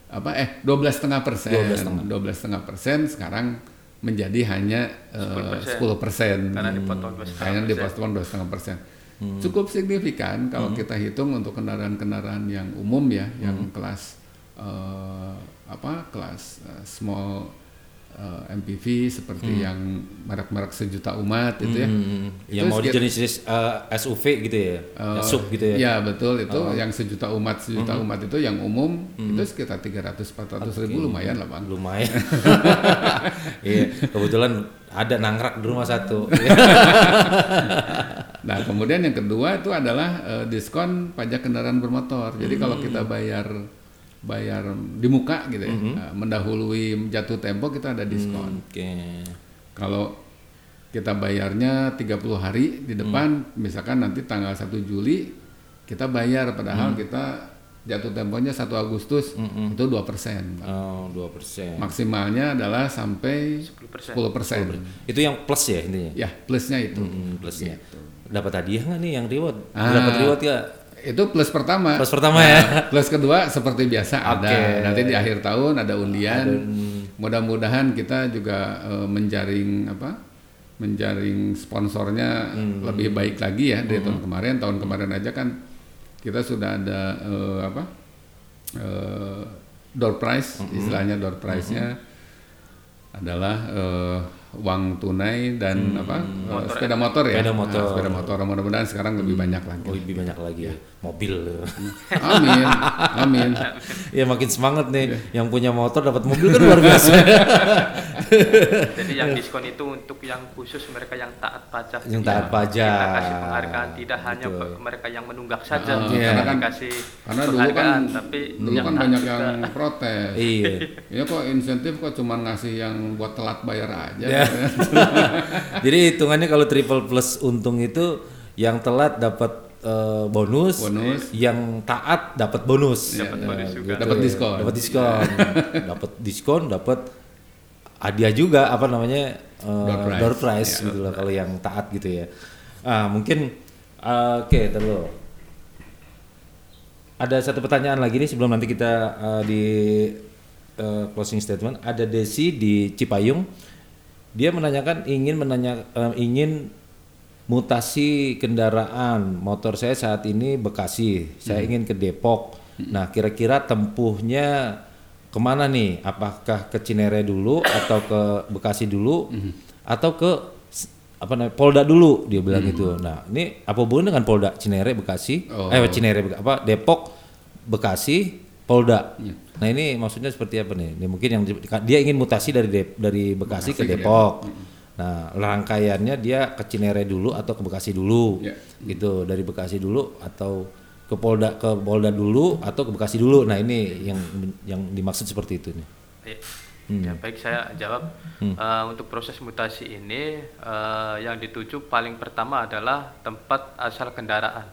C: apa eh dua belas setengah persen,
B: 12,5.
C: dua belas setengah persen sekarang menjadi hanya eh, 10 persen.
E: Karena dipotong 12,5%.
C: Karena dipotong dua setengah persen. Cukup signifikan kalau kita hitung untuk kendaraan-kendaraan yang umum ya, yang kelas eh, apa kelas eh, small eh, MPV seperti yang merek-merek sejuta umat itu ya.
B: Hmm,
C: Itu
B: yang mau
C: sekit-
B: jenis SUV gitu ya.
C: Eh,
B: Ya, sub gitu ya.
C: Ya betul itu yang sejuta umat sejuta umat itu yang umum itu sekitar 300 400 ribu lumayan lah bang.
B: Lumayan. Iya, kebetulan ada nangrak di rumah satu.
C: Nah kemudian yang kedua itu adalah eh, diskon pajak kendaraan bermotor. Jadi kalau kita bayar bayar di muka gitu ya, eh, mendahului jatuh tempo kita ada diskon.
B: Oke.
C: Kalau kita bayarnya 30 hari di depan, misalkan nanti tanggal 1 Juli kita bayar padahal kita jatuh temponya 1 Agustus itu 2 persen.
B: Oh, 2%.
C: Maksimalnya adalah sampai
E: 10%.
C: 10 persen.
B: Itu yang plus ya intinya.
C: Ya plusnya itu.
B: Hmm, plusnya. Dapat hadiah nggak nih yang reward?
C: Ah.
B: Dapat reward ya?
C: Itu plus pertama.
B: Plus pertama ya.
C: Nah, plus kedua seperti biasa ada.
B: Oke.
C: Nanti di akhir tahun ada undian. Mudah-mudahan kita juga eh, menjaring apa? Menjaring sponsornya
B: Hmm.
C: lebih baik lagi ya dari tahun kemarin. Tahun kemarin aja kan kita sudah ada eh, apa? eh, door prize,
B: Hmm.
C: istilahnya door prize-nya adalah eh, uang tunai dan apa? eh, sepeda motor ya.
B: Hmm. Sepeda
C: Nah,
B: motor.
C: sepeda motor. Mudah-mudahan sekarang lebih banyak lagi.
B: Oh, lebih banyak lagi ya. Mobil.
C: Amin, amin.
B: ya makin semangat nih. Yang punya motor dapat mobil kan luar biasa.
E: Jadi yang diskon itu untuk yang khusus mereka yang taat pajak.
B: Yang taat
E: Ya,
B: pajak.
E: Kita kasih penghargaan tidak hanya
B: Betul.
E: ke mereka yang menunggak saja.
C: Ah,
E: kita
C: karena kan-
E: kasih
C: Karena dulu kan
E: penghargaan, tapi
C: dulu kan banyak
E: juga.
C: yang protes.
B: iya.
C: Ya kok insentif kok cuma ngasih yang buat telat bayar aja.
B: Ya. Jadi hitungannya kalau triple plus untung itu yang telat dapat eh, bonus,
C: Bonus.
B: yang taat dapat bonus.
E: Dapat
B: Ya,
E: bonus juga.
C: Dapat diskon.
B: Dapat diskon. dapat diskon, dapat hadiah juga apa namanya? eh,
C: Door prize.
B: door prize gitu loh kalau yang taat gitu ya. Ah, mungkin eh, oke, terus ada satu pertanyaan lagi nih sebelum nanti kita eh, di eh, closing statement. Ada Desi di Cipayung. Dia menanyakan ingin menanya eh, ingin mutasi kendaraan motor saya saat ini Bekasi. Saya ingin ke Depok. Nah, kira-kira tempuhnya ke mana nih? Apakah ke Cinere dulu atau ke Bekasi dulu atau ke apa namanya Polda dulu dia bilang gitu. Nah ini apa hubungannya dengan Polda Cinere Bekasi?
C: Oh.
B: Eh Cinere apa Depok Bekasi Polda. Nah ini maksudnya seperti apa nih? Ini mungkin yang di- dia ingin mutasi dari Dep- dari Bekasi,
C: Bekasi
B: ke Depok. Nah rangkaiannya dia ke Cinere dulu atau ke Bekasi dulu,
C: Iya.
B: gitu dari Bekasi dulu atau ke Polda ke Polda dulu atau ke Bekasi dulu. Nah ini yang yang dimaksud seperti itu nih.
E: Iya.
B: Hmm.
E: Ya, baik saya jawab. Eh, untuk proses mutasi ini eh, yang dituju paling pertama adalah tempat asal kendaraan.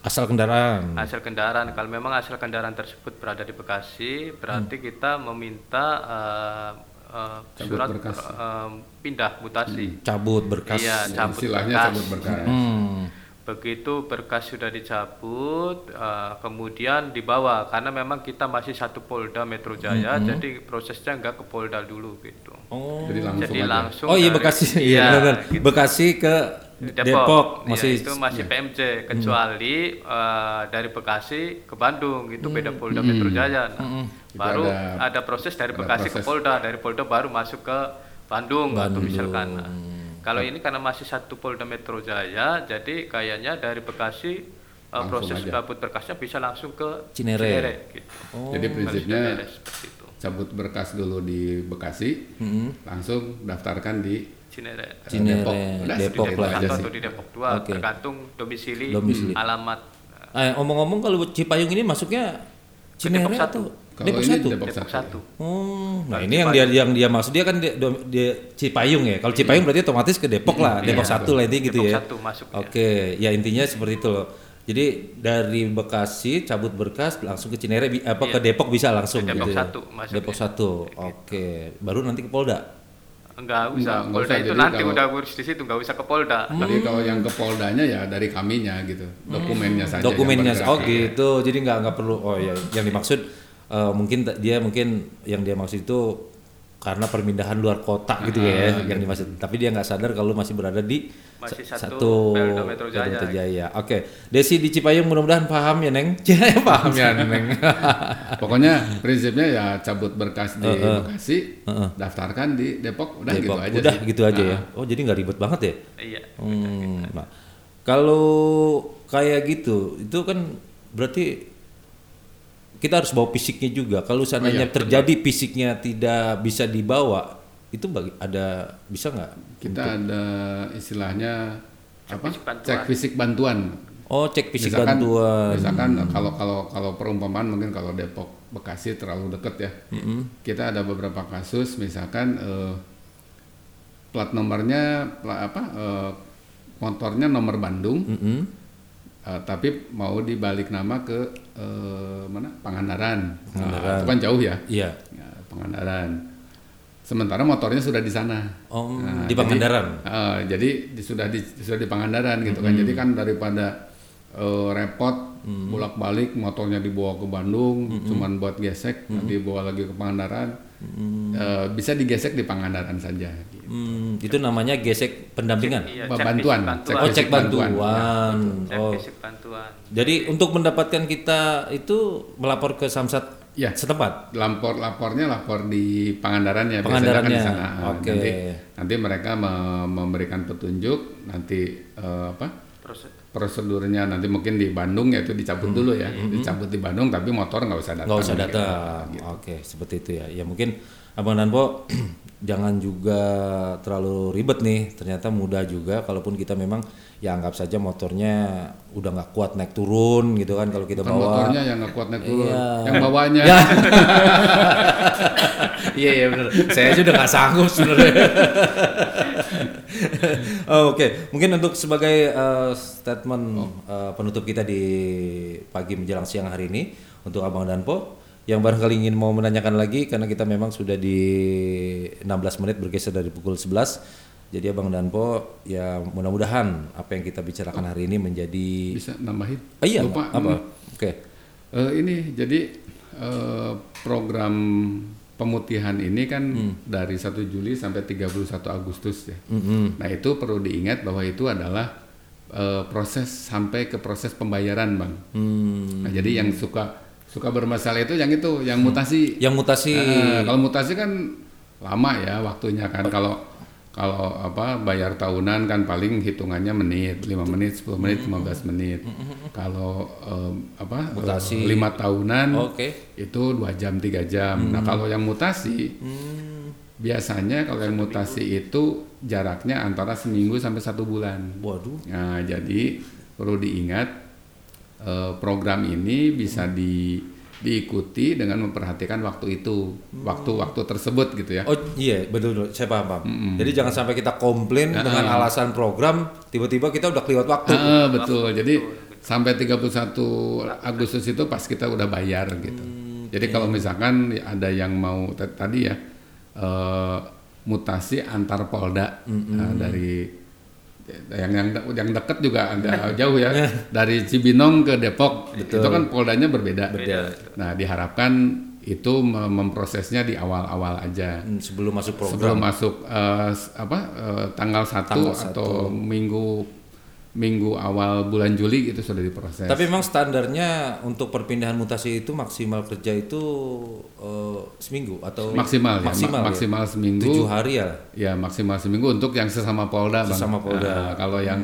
B: Asal kendaraan.
E: Asal kendaraan. Kalau memang asal kendaraan tersebut berada di Bekasi, berarti
B: Hmm.
E: kita meminta eh, eh,
C: Cabut
E: surat
C: berkas.
E: eh, pindah mutasi.
B: cabut berkas.
E: Iya, cabut
C: Istilahnya
E: berkas.
C: cabut berkas.
B: Hmm.
E: Begitu berkas sudah dicabut, eh, kemudian dibawa karena memang kita masih satu Polda Metro Jaya, jadi prosesnya nggak ke Polda dulu gitu.
B: Oh.
C: Jadi langsung
E: jadi
C: aja.
E: langsung.
B: Oh iya Bekasi. Iya benar.
E: gitu.
B: Bekasi ke
E: Depok,
B: Depok,
E: Iya,
B: masih
E: itu masih PMJ kecuali eh, dari Bekasi ke Bandung itu beda Polda Metro Jaya. Nah,
C: Itu
E: baru
C: ada-
E: ada, proses dari
C: ada
E: Bekasi ke
C: proses.
E: Polda, dari Polda baru masuk ke Bandung, atau
B: Bandung.
E: misalkan. Nah, kalau ini karena masih satu Polda Metro Jaya, jadi kayaknya dari Bekasi
C: Langsung
E: proses
C: aja.
E: cabut berkasnya bisa langsung ke
B: Cinere.
E: gitu.
C: Jadi
E: Kalau
C: prinsipnya cabut berkas dulu di Bekasi, langsung daftarkan di
E: Cinere.
B: Cinere,
C: Depok.
B: Depok
C: segitu
B: lah.
C: aja
E: Atau, di Depok 2
B: Oke.
E: tergantung domisili,
B: Domisili.
E: alamat.
B: Eh, omong-omong kalau Cipayung ini masuknya Cinere
E: Depok satu.
B: atau
C: Kalau
B: Depok
C: ini
B: satu?
C: Depok
E: Depok
C: satu.
E: 1.
B: Oh, nah ini yang dia yang dia maksud dia kan dia, dia Cipayung ya. Kalau Cipayung berarti otomatis ke Depok lah, Depok
E: Iya,
B: satu lah intinya gitu
E: Depok
B: ya.
E: satu masuknya.
B: Oke, ya intinya seperti itu loh. Jadi dari Bekasi cabut berkas langsung ke Cinere apa ke Depok bisa langsung
E: Ke Depok
B: gitu ya.
E: satu masuknya.
B: Depok satu. Oke, baru nanti ke Polda.
E: Enggak usah.
C: Enggak, enggak
E: Polda
C: usah.
E: itu
C: Jadi
E: nanti
C: kalau-
E: udah urus di situ, enggak usah ke Polda.
C: Jadi kalau yang ke Poldanya ya dari kaminya gitu, dokumennya saja. yang
B: Dokumennya oh gitu. Jadi nggak nggak perlu oh ya yang dimaksud eh, mungkin dia mungkin yang dia maksud itu karena permindahan luar kota gitu ya yang dimaksud. Tapi dia nggak sadar kalau masih berada di
E: Masih
B: sa-
E: satu Polda Metro Jaya.
B: Polda Jaya. Oke. Desi di Cipayung mudah-mudahan paham ya, Neng. Ya, paham ya, Neng.
C: Pokoknya prinsipnya ya cabut berkas di Bekasi, daftarkan di Depok, udah
B: Depok.
C: gitu aja.
B: Udah
C: sih.
B: gitu aja ya. Oh, jadi nggak ribet banget ya?
E: Iya.
B: Hmm, nah, kalau kayak gitu, itu kan berarti kita harus bawa fisiknya juga. Kalau seandainya
C: iya,
B: terjadi fisiknya tidak bisa dibawa, itu bagi, ada bisa nggak?
C: Kita ada istilahnya apa?
E: fisik bantuan.
C: Cek fisik bantuan.
B: Oh, cek fisik
C: misalkan,
B: bantuan.
C: Misalkan kalau kalau kalau perumpamaan mungkin kalau Depok Bekasi terlalu deket ya. Kita ada beberapa kasus misalkan eh, plat nomornya pla- apa eh, motornya nomor Bandung.
B: Mm-mm.
C: eh, tapi mau dibalik nama ke eh, mana Pangandaran. Nah,
B: Pangandaran.
C: itu kan jauh ya.
B: Iya.
C: Ya, Pangandaran. Sementara motornya sudah di sana.
B: Oh,
C: Nah,
B: di
C: jadi-
B: Pangandaran.
C: Eh, jadi di- sudah di sudah di Pangandaran gitu kan. Jadi kan daripada eh, repot bolak-balik motornya dibawa ke Bandung, cuman buat gesek, nanti dibawa lagi ke Pangandaran. Eh, bisa digesek di Pangandaran saja. gitu.
B: Hmm, itu namanya gesek pendampingan.
E: Iya,
C: Ba-
E: cek
C: bantuan, cek
B: Oh, cek bantuan.
C: bantuan.
E: Cek
B: Oh.
E: bantuan.
B: Jadi untuk mendapatkan kita itu melapor ke Samsat
C: Ya.
B: setempat.
C: Lapor lapornya lapor di Pangandaran ya
B: Pangandarannya,
C: biasanya kan di sana. Ah,
B: oke.
C: Nanti, nanti mereka me- memberikan petunjuk nanti eh, apa
E: Proses
C: prosedurnya nanti mungkin di Bandung ya itu dicabut dulu ya dicabut di Bandung tapi motor nggak usah datang
B: Hmm. nggak usah
C: gitu.
B: datang. Oke, seperti itu ya. Ya mungkin Abang Danpo jangan juga terlalu ribet nih. Ternyata mudah juga kalaupun kita memang ya anggap saja motornya udah nggak kuat naik turun gitu kan kalau kita
C: Bukan
B: bawa.
C: motornya yang nggak kuat naik turun
B: Iya.
C: yang bawanya
B: Ya. Iya iya benar. Saya aja udah nggak sanggup sebenarnya. Oh, Oke, mungkin untuk sebagai uh, statement uh, penutup kita di pagi menjelang siang hari ini untuk Abang Danpo yang barangkali ingin mau menanyakan lagi karena kita memang sudah di 16 menit bergeser dari pukul 11. Jadi Abang Danpo ya mudah-mudahan apa yang kita bicarakan hari ini menjadi
C: bisa nambahin
B: Ah, iya,
C: lupa
B: apa?
C: Hmm.
B: Oke.
C: Eh, ini jadi eh, program pemutihan ini kan dari 1 Juli sampai 31 Agustus ya. Nah itu perlu diingat bahwa itu adalah eh, proses sampai ke proses pembayaran bang.
B: Hmm.
C: Nah, jadi yang suka suka bermasalah itu yang itu yang mutasi.
B: Yang mutasi
C: Nah, kalau mutasi kan lama ya waktunya kan. Kalau kalau apa bayar tahunan kan paling hitungannya menit, 5 menit, 10 menit, 15 menit. Kalau em, apa
B: Mutasi.
C: lima tahunan
B: Oke.
C: itu dua jam tiga jam. Nah kalau yang mutasi biasanya kalau yang mutasi itu jaraknya antara seminggu sampai satu bulan.
B: Waduh.
C: Nah, jadi perlu diingat eh, program ini bisa di diikuti dengan memperhatikan waktu itu, waktu-waktu tersebut gitu ya.
B: Oh iya betul, betul. saya paham paham. Jadi jangan sampai kita komplain dengan alasan program tiba-tiba kita udah kelewat waktu.
C: Ah, betul. Jadi sampai 31 Agustus itu pas kita udah bayar gitu. Jadi kalau misalkan ada yang mau tadi ya eh, mutasi antar polda nah, dari yang yang yang dekat juga agak jauh ya. Dari Cibinong ke Depok. Itu kan poldanya berbeda. Nah diharapkan itu mem- memprosesnya di awal-awal aja.
B: Hmm, sebelum masuk program.
C: sebelum masuk s- apa eh, tanggal 1
B: Tanggal
C: atau minggu minggu awal bulan Juli itu sudah diproses.
B: Tapi memang standarnya untuk perpindahan mutasi itu maksimal kerja itu eh, seminggu atau
C: maksimal ya,
B: maksimal,
C: ma-
B: ya?
C: maksimal seminggu.
B: tujuh hari ya.
C: Ya maksimal seminggu untuk yang sesama Polda, Bang.
B: Sesama Polda. Hmm.
C: Nah, kalau yang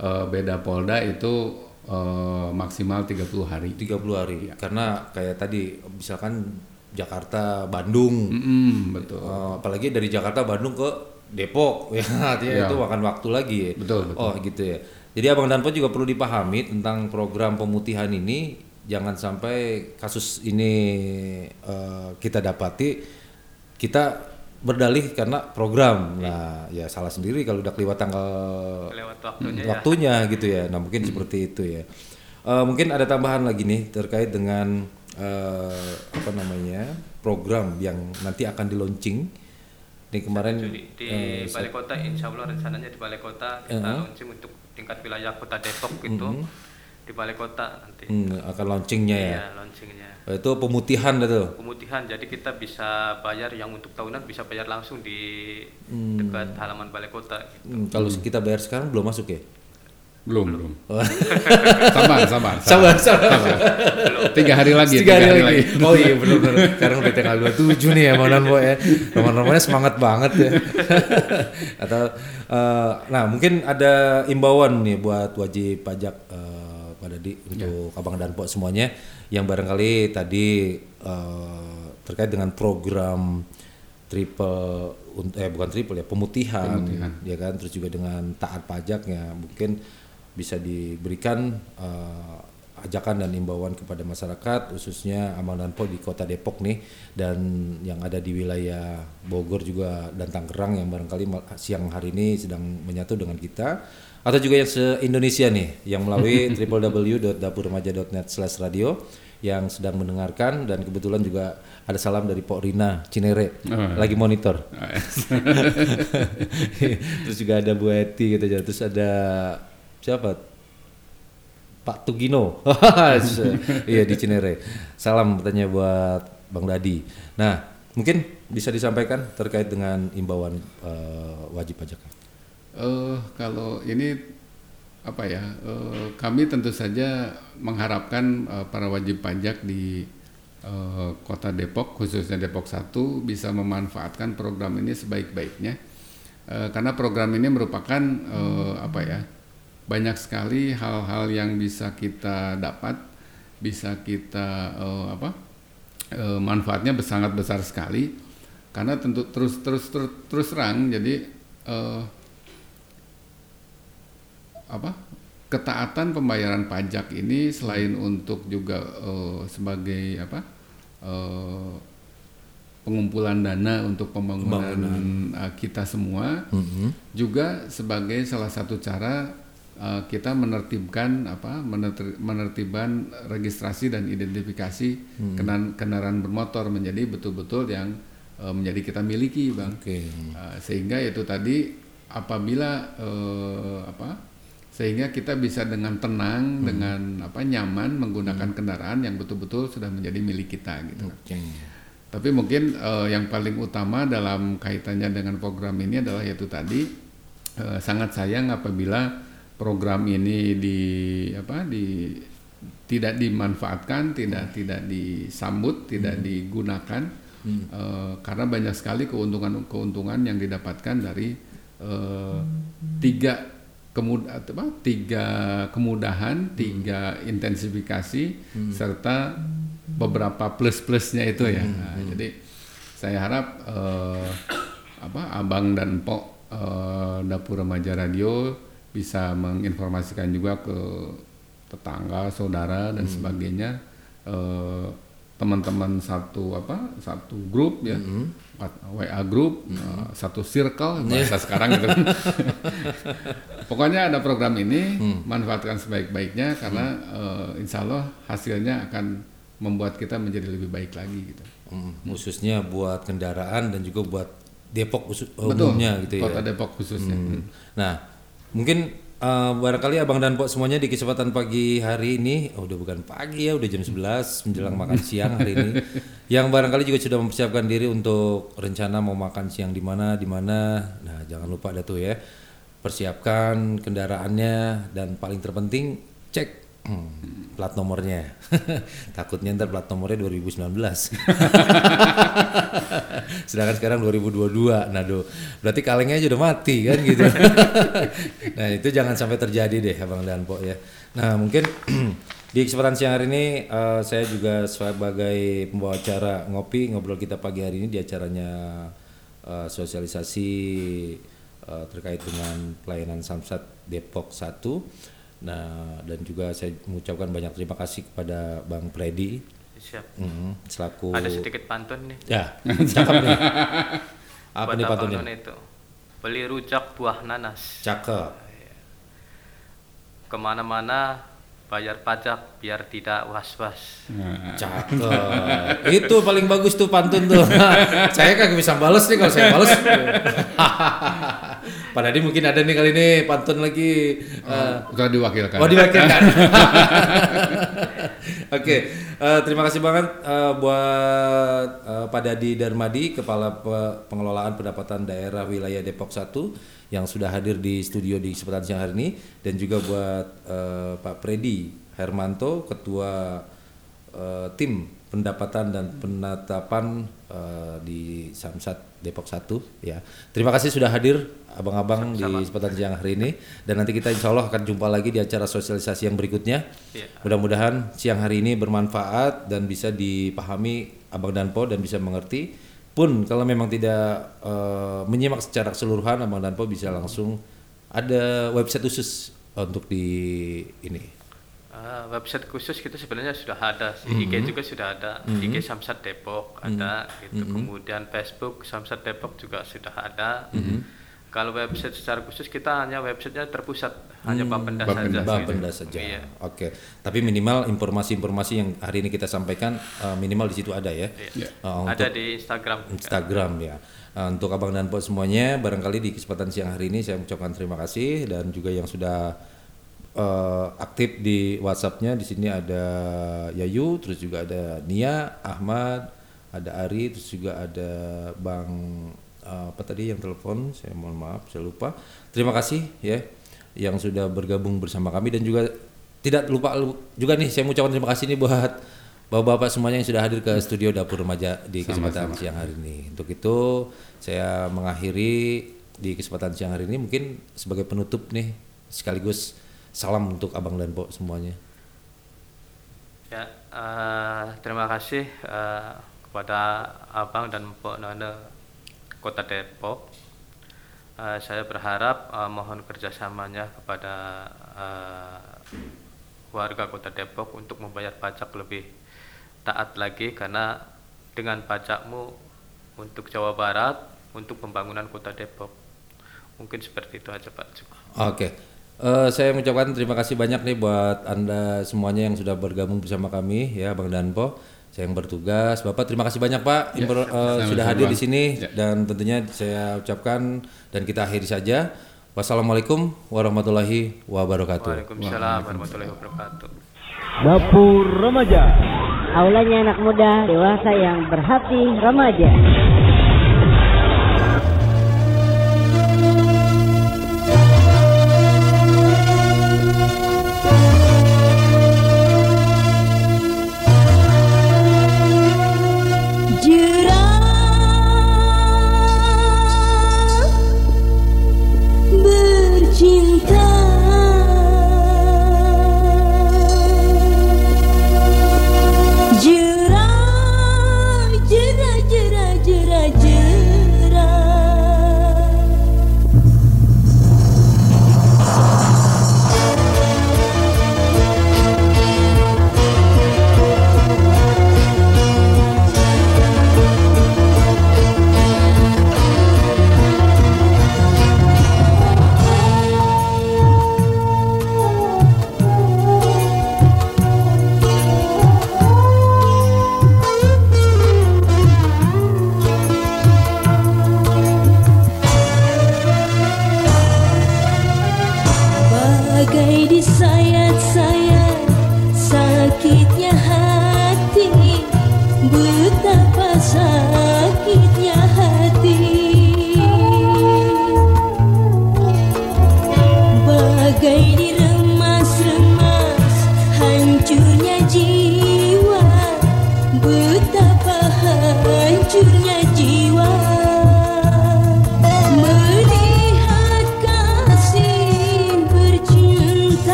C: eh, beda Polda itu eh, maksimal 30 hari.
B: 30 hari karena kayak tadi misalkan Jakarta Bandung
C: Mm-mm, betul.
B: Eh, apalagi dari Jakarta Bandung ke Depok ya artinya
C: Iya.
B: itu makan waktu lagi ya.
C: Betul, betul.
B: Oh gitu ya. Jadi Abang Danpo juga perlu dipahami tentang program pemutihan ini jangan sampai kasus ini eh, kita dapati kita berdalih karena program. Nah, ya salah sendiri kalau udah kelewat tanggal
E: Lewat waktunya ya.
B: waktunya gitu ya. Nah mungkin seperti itu ya. Eh, mungkin ada tambahan lagi nih terkait dengan eh, apa namanya program yang nanti akan di launching. Nih kemarin
E: Juli di
B: eh,
E: balai kota insya Allah rencananya di balai kota kita
B: Uh-huh.
E: launching untuk tingkat wilayah kota Depok gitu di balai kota nanti
B: hmm, akan launchingnya ya.
E: Iya, launchingnya
B: Eh, Itu pemutihan itu.
E: pemutihan jadi kita bisa bayar yang untuk tahunan bisa bayar langsung di dekat halaman balai kota gitu.
B: Hmm, kalau kita bayar sekarang belum masuk ya?
C: Belum, belum. sabar, sabar,
B: Sabar, sabar.
C: Tiga hari lagi.
B: Tiga hari lagi. Oh iya benar benar. Sekarang udah tanggal 27 nih ya Bang Danpo ya. Teman-temannya semangat banget ya. Atau eh, nah mungkin ada imbauan nih buat wajib pajak eh, Pak Dadi untuk Abang Danpo semuanya yang barangkali tadi eh, terkait dengan program triple eh bukan triple ya pemutihan, ya kan terus juga dengan taat pajaknya mungkin bisa diberikan eh, ajakan dan imbauan kepada masyarakat khususnya Amal dan Po di kota Depok nih dan yang ada di wilayah Bogor juga dan Tangerang yang barangkali siang hari ini sedang menyatu dengan kita. Atau juga yang se-Indonesia nih yang melalui www.dapurremaja.net/radio yang sedang mendengarkan dan kebetulan juga ada salam dari Pok Rina Cinere lagi monitor. Terus juga ada Bu Eti gitu Terus ada siapa? Pak Tugino. iya di Cinere. Salam katanya buat Bang Dadi. Nah, mungkin bisa disampaikan terkait dengan imbauan eh, wajib pajak.
C: Eh, kalau ini apa ya? eh, kami tentu saja mengharapkan eh, para wajib pajak di eh, Kota Depok, khususnya Depok 1 bisa memanfaatkan program ini sebaik-baiknya. Eh, karena program ini merupakan eh, apa ya? Banyak sekali hal-hal yang bisa kita dapat, bisa kita eh, apa? eh, manfaatnya sangat besar sekali. Karena tentu terus terus terus, terus terang jadi eh, apa ketaatan pembayaran pajak ini selain untuk juga eh, sebagai apa eh, pengumpulan dana untuk pembangunan, eh, kita semua juga sebagai salah satu cara eh, kita menertibkan apa menerti- menertibkan registrasi dan identifikasi kenan- kendaraan bermotor menjadi betul-betul yang eh, menjadi kita miliki bang
B: Oke.
C: Uh, sehingga itu tadi apabila uh, apa sehingga kita bisa dengan tenang dengan apa nyaman menggunakan kendaraan yang betul-betul sudah menjadi milik kita gitu.
B: Oke.
C: Tapi mungkin uh, yang paling utama dalam kaitannya dengan program ini adalah yaitu tadi uh, sangat sayang apabila program ini di apa di tidak dimanfaatkan, tidak tidak disambut, tidak digunakan uh, karena banyak sekali keuntungan-keuntungan yang didapatkan dari eh, tiga kemud apa tiga kemudahan tiga intensifikasi serta beberapa plus plusnya itu ya. Nah, jadi saya harap eh, apa abang dan pok eh, dapur remaja radio bisa menginformasikan juga ke tetangga saudara dan sebagainya. Eh, teman-teman satu apa satu grup ya WA grup eh, satu circle bahasa sekarang gitu. Pokoknya ada program ini manfaatkan sebaik-baiknya karena eh, insya Allah hasilnya akan membuat kita menjadi lebih baik lagi gitu.
B: Hmm, khususnya buat kendaraan dan juga buat Depok khusus
C: betul.
B: umumnya gitu ya.
C: kota Depok khususnya.
B: Hmm. Nah, mungkin eh, barangkali Abang dan Pok semuanya di kesempatan pagi hari ini, oh, udah bukan pagi ya, udah jam 11 menjelang makan siang hari ini. Yang barangkali juga sudah mempersiapkan diri untuk rencana mau makan siang di mana, di mana. Nah, jangan lupa ada tuh ya. Persiapkan kendaraannya dan paling terpenting cek hmm, plat nomornya. Takutnya ntar plat nomornya 2019. Sedangkan sekarang 2022. Nah, do, berarti kalengnya aja udah mati kan gitu. nah, itu jangan sampai terjadi deh Abang dan Pok ya. Nah, mungkin di kesempatan siang hari ini eh, saya juga sebagai pembawa acara ngopi ngobrol kita pagi hari ini di acaranya eh, sosialisasi eh, terkait dengan pelayanan Samsat Depok 1. Nah, dan juga saya mengucapkan banyak terima kasih kepada Bang Predi
E: Siap.
B: Mhm, selaku
E: Ada sedikit pantun nih.
B: Ya, cakep nih. Apa
E: buat
B: nih pantunnya?
E: none itu. Beli rujak buah nanas.
B: Cakep.
E: Ke mana-mana bayar pajak biar tidak was-was.
B: Cakep. Itu paling bagus tuh pantun tuh. saya kagak bisa bales nih kalau saya bales. Pak Nadi mungkin ada nih kali ini pantun lagi. eh,
C: sudah diwakilkan
B: Oh diwakilkan. Oke, eh, terima kasih banget eh, buat eh, Pak Dadi Darmadi, Kepala Pe- Pengelolaan Pendapatan Daerah Wilayah Depok 1 yang sudah hadir di studio di kesempatan siang hari ini dan juga buat eh, Pak Predi Hermanto, Ketua eh, Tim Pendapatan dan Penetapan eh, di Samsat Depok 1 ya. Terima kasih sudah hadir abang-abang di kesempatan siang hari ini dan nanti kita insya Allah akan jumpa lagi di acara sosialisasi yang berikutnya.
E: Iya.
B: Mudah-mudahan siang hari ini bermanfaat dan bisa dipahami abang dan po dan bisa mengerti. Pun kalau memang tidak eh, menyimak secara keseluruhan abang dan po bisa langsung ada website khusus untuk di ini.
E: Ah, website khusus kita sebenarnya sudah ada,
B: Mhm.
E: IG juga sudah ada, IG Samsat Depok ada, gitu. Kemudian Facebook Samsat Depok juga sudah ada.
B: Mhm.
E: Kalau website secara khusus kita hanya websitenya terpusat, hanya Bapenda
C: Bapenda
E: saja.
B: Hmm. Bapenda
E: gitu.
B: saja.
E: Iya.
B: Oke. Tapi minimal informasi-informasi yang hari ini kita sampaikan eh, minimal di situ ada ya.
C: Iya.
B: Untuk
E: Ada di Instagram.
B: Instagram ya. Nah, untuk abang dan po semuanya, barangkali di kesempatan siang hari ini saya mengucapkan terima kasih dan juga yang sudah eh, aktif di WhatsAppnya di sini ada Yayu, terus juga ada Nia, Ahmad, ada Ari, terus juga ada Bang apa tadi yang telepon, saya mohon maaf, saya lupa. Terima kasih ya yang sudah bergabung bersama kami dan juga tidak lupa juga nih saya mengucapkan terima kasih nih buat bapak-bapak semuanya yang sudah hadir ke studio dapur remaja di kesempatan siang hari ini. Untuk itu saya mengakhiri di kesempatan siang hari ini mungkin sebagai penutup nih sekaligus salam untuk abang dan po semuanya.
E: Ya, eh, terima kasih eh, kepada Abang dan Mpok Nana Kota Depok. Eh, saya berharap eh, mohon kerjasamanya kepada eh, warga Kota Depok untuk membayar pajak lebih taat lagi karena dengan pajakmu untuk Jawa Barat untuk pembangunan Kota Depok mungkin seperti itu aja Pak.
B: Oke. Eh, saya mengucapkan terima kasih banyak nih buat Anda semuanya yang sudah bergabung bersama kami ya Bang Danpo. Saya yang bertugas. Bapak terima kasih banyak Pak Impor- eh,
C: sama-sama,
B: sudah hadir di
C: Bang.
B: sini
C: Ya.
B: dan tentunya saya ucapkan dan kita akhiri saja. Wassalamualaikum warahmatullahi wabarakatuh.
E: Waalaikumsalam warahmatullahi wabarakatuh.
G: Dapur Remaja Aulanya anak muda Dewasa yang berhati remaja